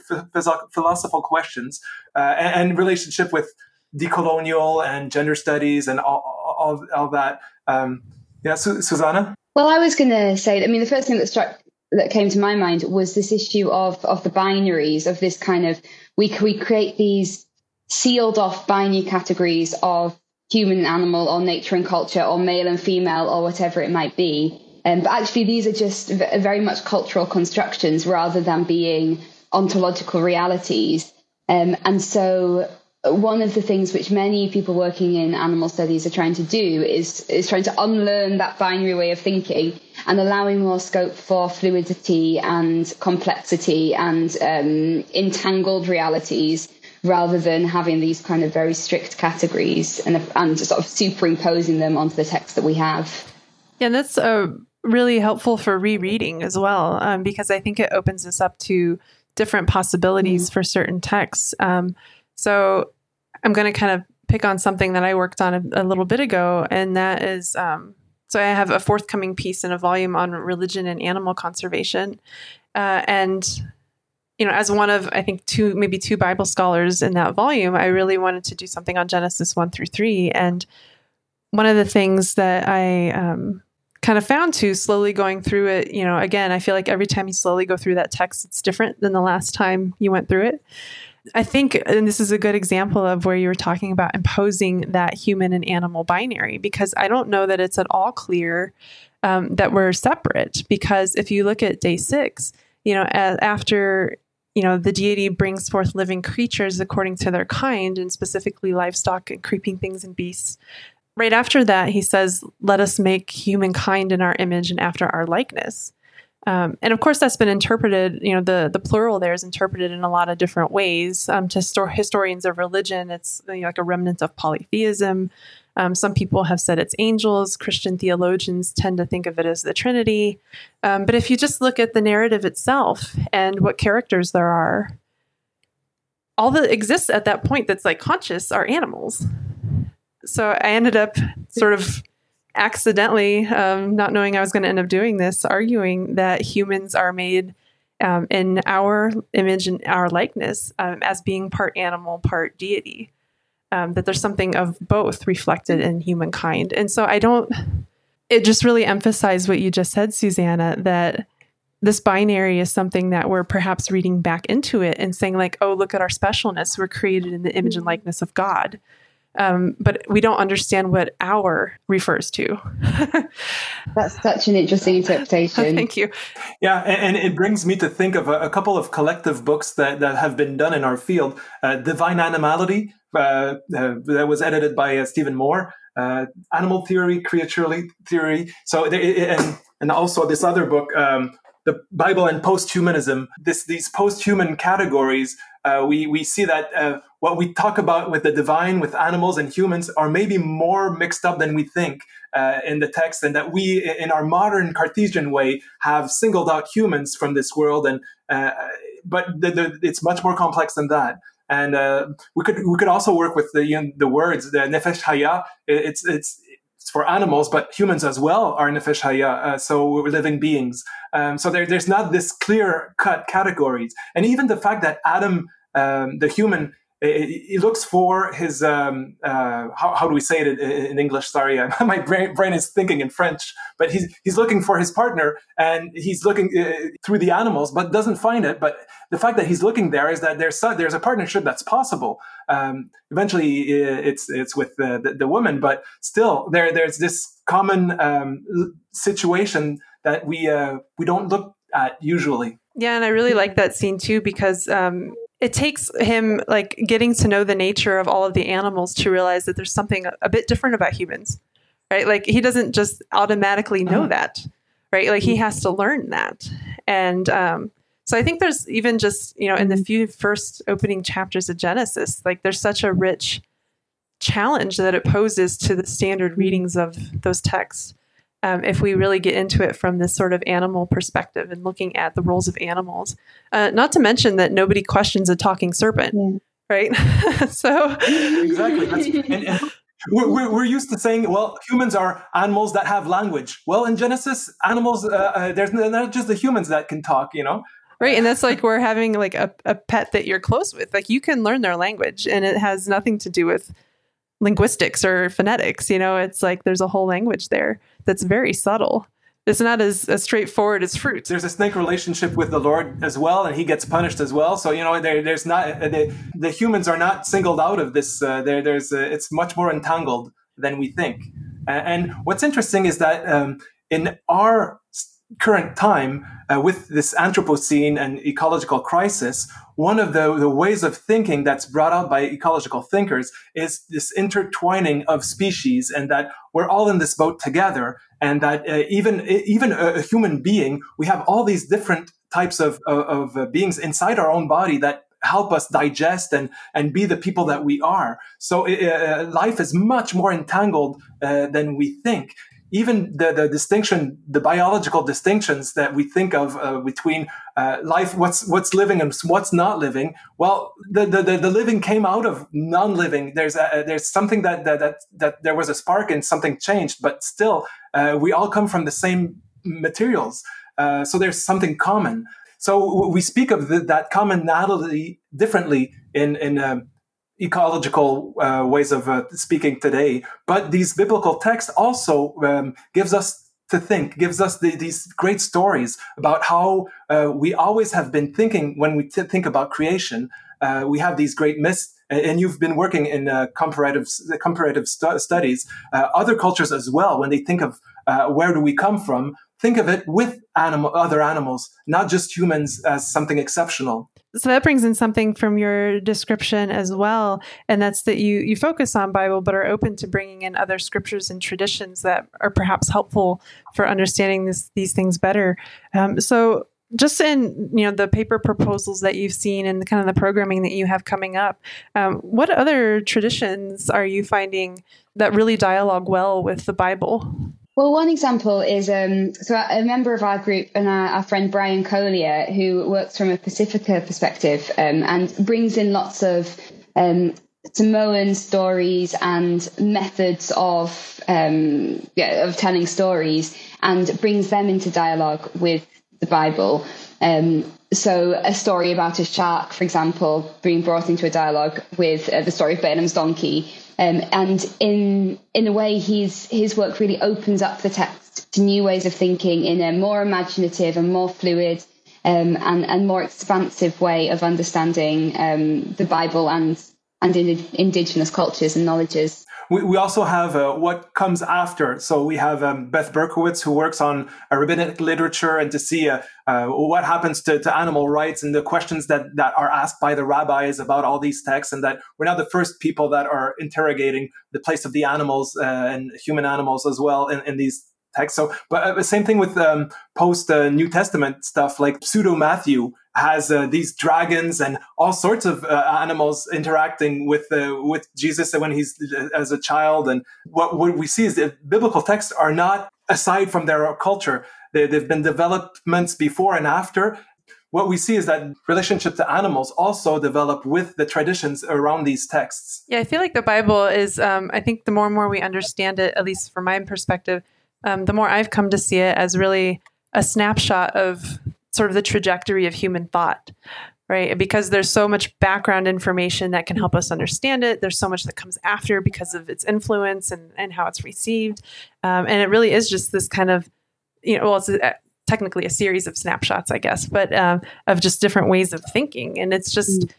philosophical questions uh, and, and, relationship with decolonial and gender studies and all, all, all that. Um, yeah, Su- Suzanna.
Well, I was going to say, I mean, the first thing that struck that came to my mind was this issue of of the binaries of this kind of we we create these sealed off binary categories of human and animal or nature and culture or male and female or whatever it might be. Um, but actually, these are just v- very much cultural constructions rather than being ontological realities. Um, and so one of the things which many people working in animal studies are trying to do is is trying to unlearn that binary way of thinking and allowing more scope for fluidity and complexity and um, entangled realities rather than having these kind of very strict categories and and sort of superimposing them onto the text that we have.
Yeah, and that's uh, really helpful for rereading as well um, because I think it opens us up to different possibilities mm. for certain texts. Um, so I'm going to kind of pick on something that I worked on a, a little bit ago, and that is um, so I have a forthcoming piece in a volume on religion and animal conservation. Uh, and, you know, as one of, I think, two, maybe two Bible scholars in that volume, I really wanted to do something on Genesis 1 through 3. And one of the things that I, um, kind of found to slowly going through it you know again i feel like every time you slowly go through that text it's different than the last time you went through it I think, and this is a good example of where you were talking about imposing that human and animal binary, because I don't know that it's at all clear um, that we're separate. Because if you look at day six, you know, after you know the deity brings forth living creatures according to their kind, and specifically livestock and creeping things and beasts. Right after that, he says, "Let us make humankind in our image and after our likeness." Um, and of course, that's been interpreted. You know, the the plural there is interpreted in a lot of different ways. Um, to sto- historians of religion, it's you know, like a remnant of polytheism. Um, some people have said it's angels. Christian theologians tend to think of it as the Trinity. Um, but if you just look at the narrative itself and what characters there are, all that exists at that point that's like conscious are animals. So I ended up sort of accidentally, um, not knowing I was going to end up doing this, arguing that humans are made um, in our image and our likeness um, as being part animal, part deity. Um, that there's something of both reflected in humankind. And so I don't, it just really emphasized what you just said, Suzanna, that this binary is something that we're perhaps reading back into it and saying, like, oh, look at our specialness. We're created in the image and likeness of God. Um, but we don't understand what our refers to. [LAUGHS]
That's such an interesting [LAUGHS] interpretation.
Thank you.
Yeah, and, and, it brings me to think of a, a, couple of collective books that, that have been done in our field. Uh, Divine Animality, uh, uh, that was edited by uh, Stephen Moore. Uh, animal theory, creature theory. So, and and also this other book, um, the Bible and posthumanism. This these posthuman categories uh, we we see that uh, what we talk about with the divine, with animals and humans, are maybe more mixed up than we think uh, in the text, and that we, in our modern Cartesian way, have singled out humans from this world. And uh, but the, the, it's much more complex than that. And uh, we could we could also work with the you know, the words the nefesh haya. It's it's it's for animals, but humans as well are nefesh haya, uh, so we're living beings. Um, so there, there's not this clear cut categories, and even the fact that Adam, um, the human, he looks for his um, uh, how, how, do we say it in, English? Sorry, [LAUGHS] my brain, brain, is thinking in French. But he's he's looking for his partner, and he's looking uh, through the animals, but doesn't find it. But the fact that he's looking there is that there's there's a partnership that's possible. Um, eventually, it's it's with the, the, the, woman, but still there there's this common um, situation that we uh, we don't look at usually.
Yeah, and I really like that scene too because um, it takes him like getting to know the nature of all of the animals to realize that there's something a bit different about humans right like he doesn't just automatically know uh-huh. that right like he has to learn that and um, so i think there's even just you know in the mm-hmm. few first opening chapters of genesis like there's such a rich challenge that it poses to the standard mm-hmm. readings of those texts um, if we really get into it from this sort of animal perspective and looking at the roles of animals. Uh, not to mention that nobody questions a talking serpent, yeah. right? [LAUGHS] so
exactly, [LAUGHS] and, and we're, we're, used to saying, well, humans are animals that have language. Well, in Genesis, animals, uh, uh, there's not just the humans that can talk, you know?
Right. And that's like we're having like a, a pet that you're close with. Like you can learn their language and it has nothing to do with linguistics or phonetics. You know, it's like there's a whole language there that's very subtle. It's not as, as straightforward as fruit.
There's a snake relationship with the Lord as well, and he gets punished as well. So you know, there, there's not the, the humans are not singled out of this. Uh, there, there's a, it's much more entangled than we think. And, and what's interesting is that um, in our current time, uh, with this Anthropocene and ecological crisis, one of the, the ways of thinking that's brought out by ecological thinkers is this intertwining of species and that we're all in this boat together and that uh, even, even a, a, human being, we have all these different types of, of, of uh, beings inside our own body that help us digest and and be the people that we are. So uh, uh life is much more entangled uh, than we think even the, the distinction, the biological distinctions that we think of uh, between uh, life, what's what's living and what's not living. Well, the the, the, living came out of non-living. There's there's something that, that that that there was a spark and something changed, but still, uh, we all come from the same materials. Uh, so there's something common. So we speak of the, that commonality differently in in um, ecological uh, ways of uh, speaking today. But these biblical texts also um, gives us to think, gives us the, these great stories about how uh, we always have been thinking when we t- think about creation. Uh, we have these great myths, and you've been working in uh, comparative comparative stu- studies. Uh, other cultures as well, when they think of where do we come from, think of it with animal, other animals, not just humans as something exceptional
so that brings in something from your description as well and that's that you you focus on bible but are open to bringing in other scriptures and traditions that are perhaps helpful for understanding this, these things better. Um, so just in you know the paper proposals that you've seen and the kind of the programming that you have coming up um, what other traditions are you finding that really dialogue well with the bible
well, one example is um, so a member of our group and our, our, friend Brian Kolia, who works from a Pacifica perspective um, and brings in lots of um, Samoan stories and methods of um, yeah, of telling stories, and brings them into dialogue with the Bible. Um, so, a story about a shark, for example, being brought into a dialogue with uh, the story of Balaam's donkey um, and in in a way, his his work really opens up the text to new ways of thinking in a more imaginative and more fluid um, and and more expansive way of understanding um, the Bible and and in indigenous cultures and knowledges
we, we also have uh, what comes after. So we have um, Beth Berkowitz, who works on uh, rabbinic literature and to see uh, uh, what happens to, to animal rights and the questions that, that are asked by the rabbis about all these texts, and that we're not the first people that are interrogating the place of the animals uh, and human animals as well in, in these texts. So, but uh, same thing with um, post New Testament stuff like pseudo Matthew has uh, these dragons and all sorts of uh, animals interacting with uh, with Jesus when he's uh, as a child. And what, what we see is that biblical texts are not aside from their culture. They, they've been developments before and after. What we see is that relationship to animals also develop with the traditions around these texts.
Yeah, I feel like the Bible is. Um, I think the more and more we understand it, at least from my perspective, um, the more I've come to see it as really a snapshot of sort of the trajectory of human thought, right? Because there's so much background information that can help us understand it. There's so much that comes after because of its influence and, and how it's received. Um, and it really is just this kind of, you know, well, it's a, technically a series of snapshots, I guess, but um, of just different ways of thinking. And it's just, mm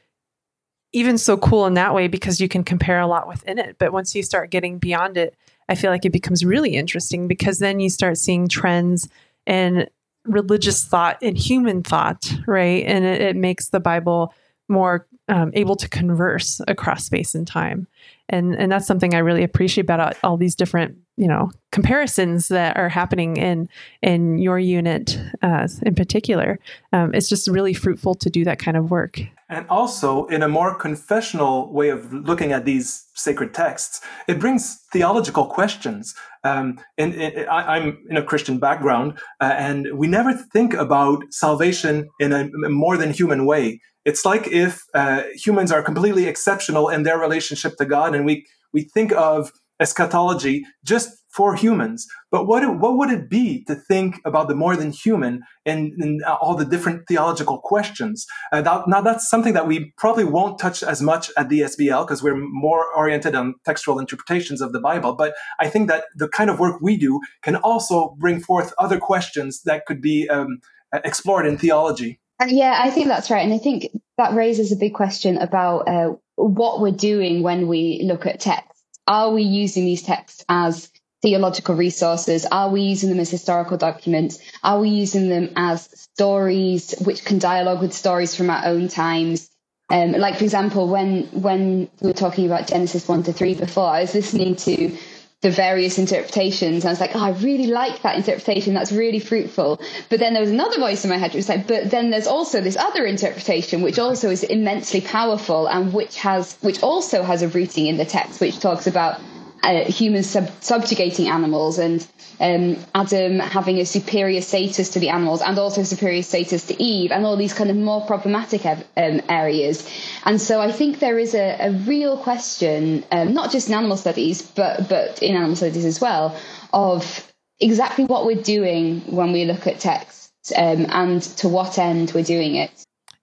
even so cool in that way because you can compare a lot within it. But once you start getting beyond it, I feel like it becomes really interesting because then you start seeing trends in religious thought and human thought, right? And it, it makes the Bible more um, able to converse across space and time. and and that's something I really appreciate about all these different you know comparisons that are happening in in your unit uh, in particular. Um, it's just really fruitful to do that kind of work.
And also, in a more confessional way of looking at these sacred texts, it brings theological questions. Um, and, and I, am in a Christian background, uh, and we never think about salvation in a, more than human way. It's like if uh, humans are completely exceptional in their relationship to God, and we we think of eschatology just for humans. But what what would it be to think about the more than human and, and all the different theological questions? Uh, that, now that's something that we probably won't touch as much at the SBL because we're more oriented on textual interpretations of the Bible. But I think that the kind of work we do can also bring forth other questions that could be um, explored in theology.
Uh, yeah, I think that's right. And I think that raises a big question about uh, what we're doing when we look at texts. Are we using these texts as theological resources? Are we using them as historical documents? Are we using them as stories which can dialogue with stories from our own times? Um, like, for example, when when we were talking about Genesis 1 to 3 before, I was listening to the various interpretations. And I was like, oh, I really like that interpretation. That's really fruitful. But then there was another voice in my head which was like, but then there's also this other interpretation, which also is immensely powerful and which has, which also has a rooting in the text, which talks about uh, humans sub- subjugating animals and um, Adam having a superior status to the animals and also superior status to Eve and all these kind of more problematic um, areas. And so I think there is a, a real question, um, not just in animal studies, but, but in animal studies as well, of exactly what we're doing when we look at text um, and to what end we're doing it.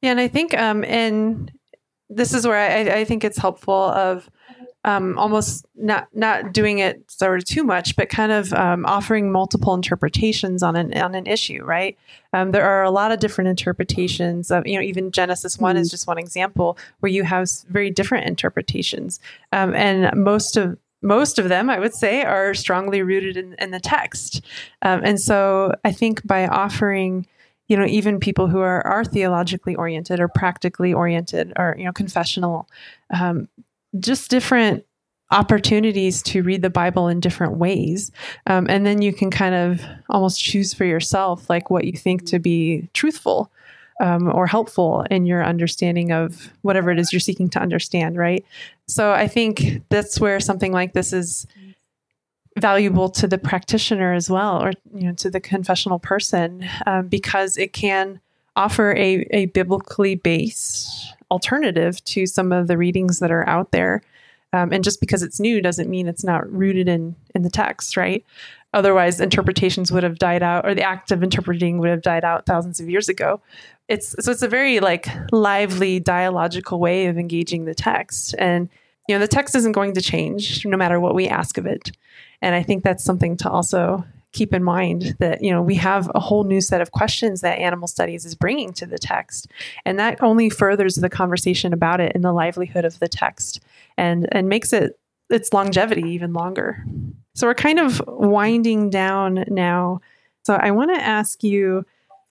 Yeah, and I think, um, and this is where I, I think it's helpful of um, almost not not doing it sort of too much, but kind of um, offering multiple interpretations on an on an issue. Right? Um, there are a lot of different interpretations of you know even Genesis one mm-hmm. is just one example where you have very different interpretations, um, and most of most of them, I would say, are strongly rooted in, in the text. Um, and so I think by offering you know even people who are are theologically oriented or practically oriented or you know confessional um, just different opportunities to read the Bible in different ways. Um, and then you can kind of almost choose for yourself, like what you think to be truthful um, or helpful in your understanding of whatever it is you're seeking to understand, right? So I think that's where something like this is valuable to the practitioner as well, or you know, to the confessional person, um, because it can offer a, a biblically based alternative to some of the readings that are out there. Um, and just because it's new doesn't mean it's not rooted in in the text, right? Otherwise, interpretations would have died out, or the act of interpreting would have died out thousands of years ago. It's so it's a very like lively dialogical way of engaging the text, and you know the text isn't going to change no matter what we ask of it. And I think that's something to also keep in mind that you know we have a whole new set of questions that animal studies is bringing to the text. And that only furthers the conversation about it and the livelihood of the text and and makes it its longevity even longer. So we're kind of winding down now. So i want to ask you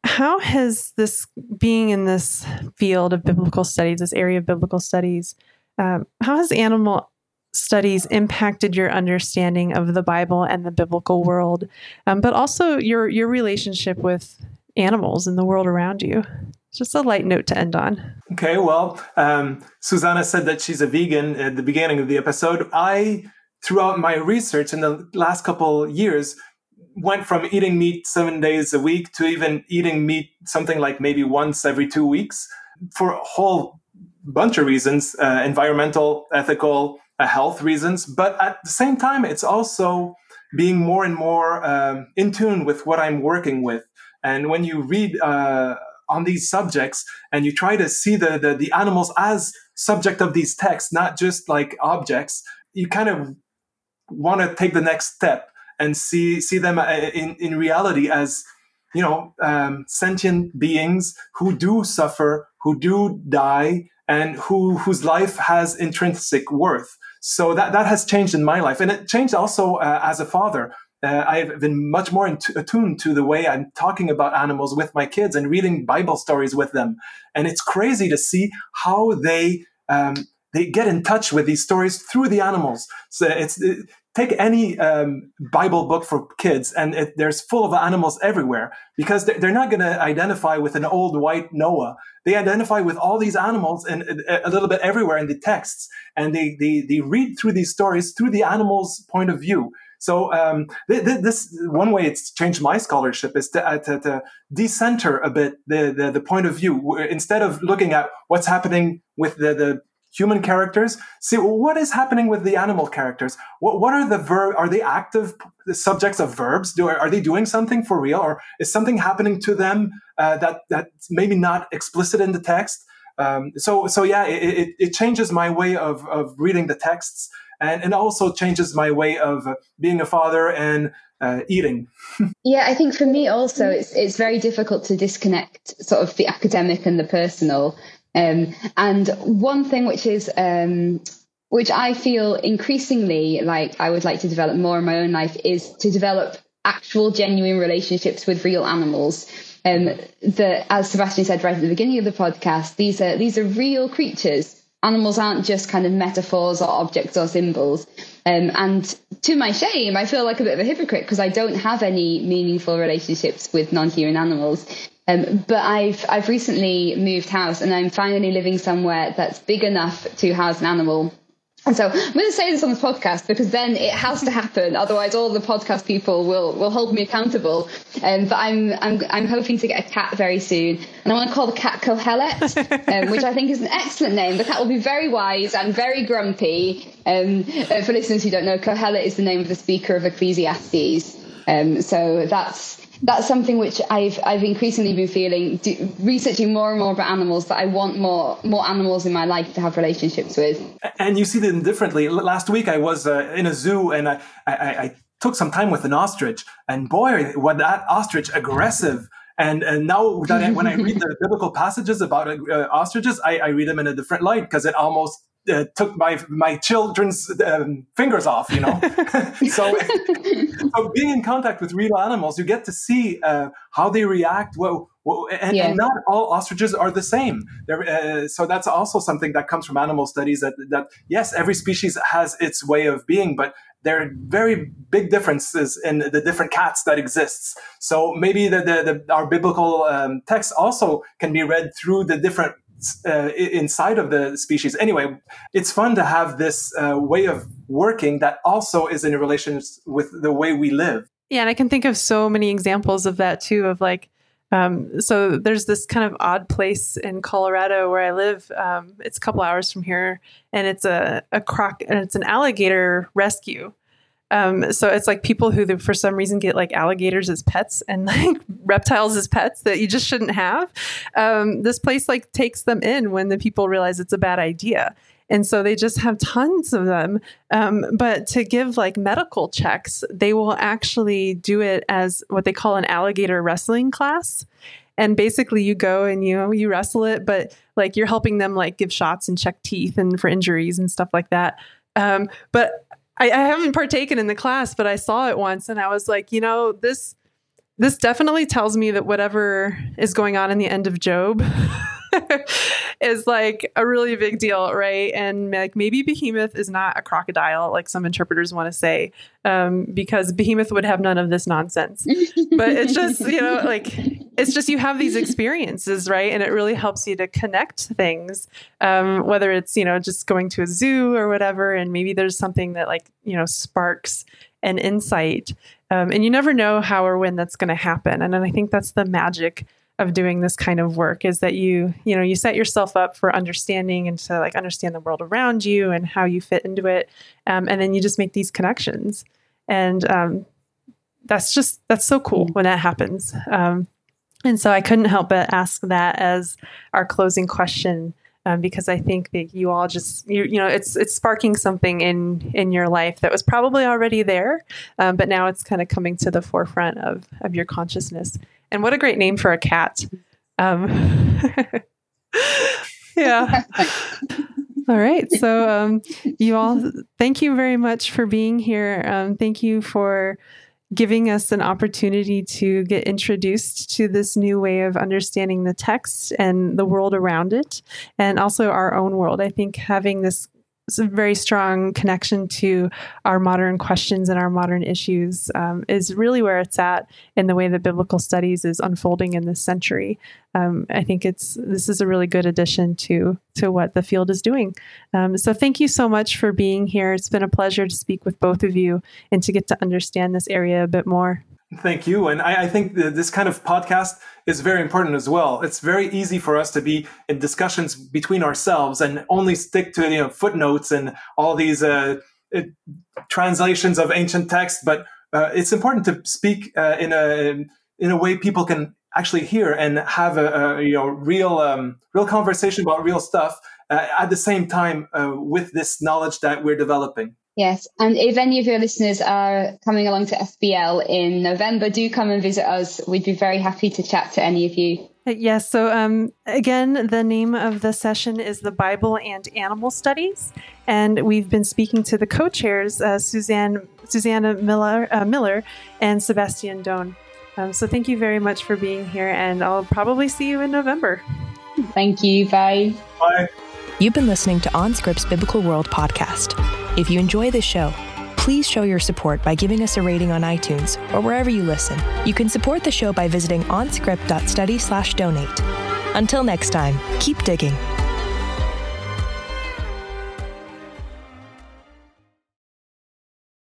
how has this being in this field of biblical studies this area of biblical studies um, how has animal studies impacted your understanding of the Bible and the biblical world, um, but also your your relationship with animals and the world around you. Just a light note to end on.
Okay, well, um, Suzanna said that she's a vegan at the beginning of the episode. I, throughout my research in the last couple years, went from eating meat seven days a week to even eating meat something like maybe once every two weeks for a whole bunch of reasons uh, environmental, ethical, health reasons, but at the same time, it's also being more and more um, in tune with what I'm working with. And when you read uh, on these subjects and you try to see the, the, the animals as subject of these texts, not just like objects, you kind of want to take the next step and see see them uh, in in reality as you know um, sentient beings who do suffer, who do die, and who whose life has intrinsic worth. So that, that has changed in my life. And it changed also uh, as a father. Uh, I've been much more attuned to the way I'm talking about animals with my kids and reading Bible stories with them. And it's crazy to see how they um, they get in touch with these stories through the animals. So it's it, take any um, Bible book for kids, and it, there's full of animals everywhere because they're, they're not going to identify with an old white Noah. They identify with all these animals and a little bit everywhere in the texts, and they they they read through these stories through the animal's point of view. So um, th- th- this one way it's changed my scholarship is to, uh, to, to decenter a bit the, the, the point of view instead of looking at what's happening with the, the human characters. See well, what is happening with the animal characters? What, what are the verb are they active subjects of verbs? Do, are they doing something for real? Or is something happening to them uh, that that's maybe not explicit in the text? Um, so so yeah it, it, it, changes my way of, of reading the texts and, and also changes my way of being a father and uh, eating. [LAUGHS]
yeah, I think for me also, it's it's very difficult to disconnect sort of the academic and the personal. Um, and one thing which is um, which I feel increasingly like I would like to develop more in my own life is to develop actual genuine relationships with real animals. Um, that, as Sébastien said right at the beginning of the podcast, these are these are real creatures animals aren't just kind of metaphors or objects or symbols. Um, and to my shame, I feel like a bit of a hypocrite because I don't have any meaningful relationships with non-human animals. Um, but I've I've recently moved house and I'm finally living somewhere that's big enough to house an animal and so I'm going to say this on the podcast because then it has to happen. Otherwise, all the podcast people will will hold me accountable. Um, but I'm I'm I'm hoping to get a cat very soon, and I want to call the cat Kohelet, [LAUGHS] um, which I think is an excellent name. The cat will be very wise and very grumpy. Um, uh, for listeners who don't know, Kohelet is the name of the speaker of Ecclesiastes. Um, so that's that's something which I've I've increasingly been feeling do, researching more and more about animals that I want more more animals in my life to have relationships with.
And you see them differently. Last week I was uh, in a zoo and I, I, I took some time with an ostrich, and boy, was that ostrich aggressive. And, and now that I, when I read the [LAUGHS] biblical passages about uh, ostriches, I, I read them in a different light because it almost uh, took my my children's um, fingers off, you know. [LAUGHS] [LAUGHS] so, so being in contact with real animals, you get to see uh, how they react. Well, well and, yeah. and, not all ostriches are the same. Uh, so that's also something that comes from animal studies. That that yes, every species has its way of being, but there are very big differences in the different cats that exists. So maybe the, the, the our biblical um, text also can be read through the different uh, inside of the species. Anyway, it's fun to have this uh, way of working that also is in relation with the way we live.
Yeah, and I can think of so many examples of that too. Of like, um, so there's this kind of odd place in Colorado where I live. Um, it's a couple hours from here, and it's a a croc and it's an alligator rescue. Um, so it's like people who, for some reason, get like alligators as pets and [LAUGHS] like reptiles as pets that you just shouldn't have. Um, this place like takes them in when the people realize it's a bad idea. And so they just have tons of them. Um, but to give like medical checks, they will actually do it as what they call an alligator wrestling class. And basically, you go and you you wrestle it, but like you're helping them like give shots and check teeth and for injuries and stuff like that. Um, but I, I haven't partaken in the class, but I saw it once and I was like, you know, this this definitely tells me that whatever is going on in the end of Job [LAUGHS] [LAUGHS] is like a really big deal, right? And like maybe Behemoth is not a crocodile, like some interpreters want to say, um, because Behemoth would have none of this nonsense. but it's just, you know, [LAUGHS] like it's just you have these experiences, right? And it really helps you to connect things, um, whether it's, you know, just going to a zoo or whatever. And maybe there's something that like, you know, sparks an insight. Um, and you never know how or when that's going to happen. And, and I think that's the magic of doing this kind of work is that you you know you set yourself up for understanding and to like understand the world around you and how you fit into it. Um, and then you just make these connections. And um, that's just that's so cool when that happens. Um, and so i couldn't help but ask that as our closing question um, because I think that you all just you, you know it's it's sparking something in in your life that was probably already there, um, but now it's kind of coming to the forefront of of your consciousness. And what a great name for a cat. Um, [LAUGHS] yeah. [LAUGHS] all right. So, um, you all, thank you very much for being here. Um, thank you for, giving us an opportunity to get introduced to this new way of understanding the text and the world around it, and also our own world. I think having this very strong connection to our modern questions and our modern issues um, is really where it's at in the way that biblical studies is unfolding in this century. Um, I think it's this is a really good addition to to what the field is doing. Um, so thank you so much for being here. It's been a pleasure to speak with both of you and to get to understand this area a bit more.
Thank you. And I, I think this kind of podcast is very important as well. It's very easy for us to be in discussions between ourselves and only stick to you know footnotes and all these uh, it, translations of ancient texts. But uh, it's important to speak uh, in a in a way people can actually hear and have a, a you know real um, real conversation about real stuff uh, at the same time uh, with this knowledge that we're developing.
Yes, and if any of your listeners are coming along to SBL in November, do come and visit us. We'd be very happy to chat to any of you.
Yes. So, um, again, the name of the session is the Bible and Animal Studies, and we've been speaking to the co-chairs, uh, Suzanne Suzanna Millar, uh, Millar, and Sébastien Doane. Um, so, thank you very much for being here, and I'll probably see you in November.
Thank you. Bye.
Bye.
You've been listening to OnScript's Biblical World podcast. If you enjoy this show, please show your support by giving us a rating on iTunes or wherever you listen. You can support the show by visiting onscript.study/donate. Until next time, keep digging.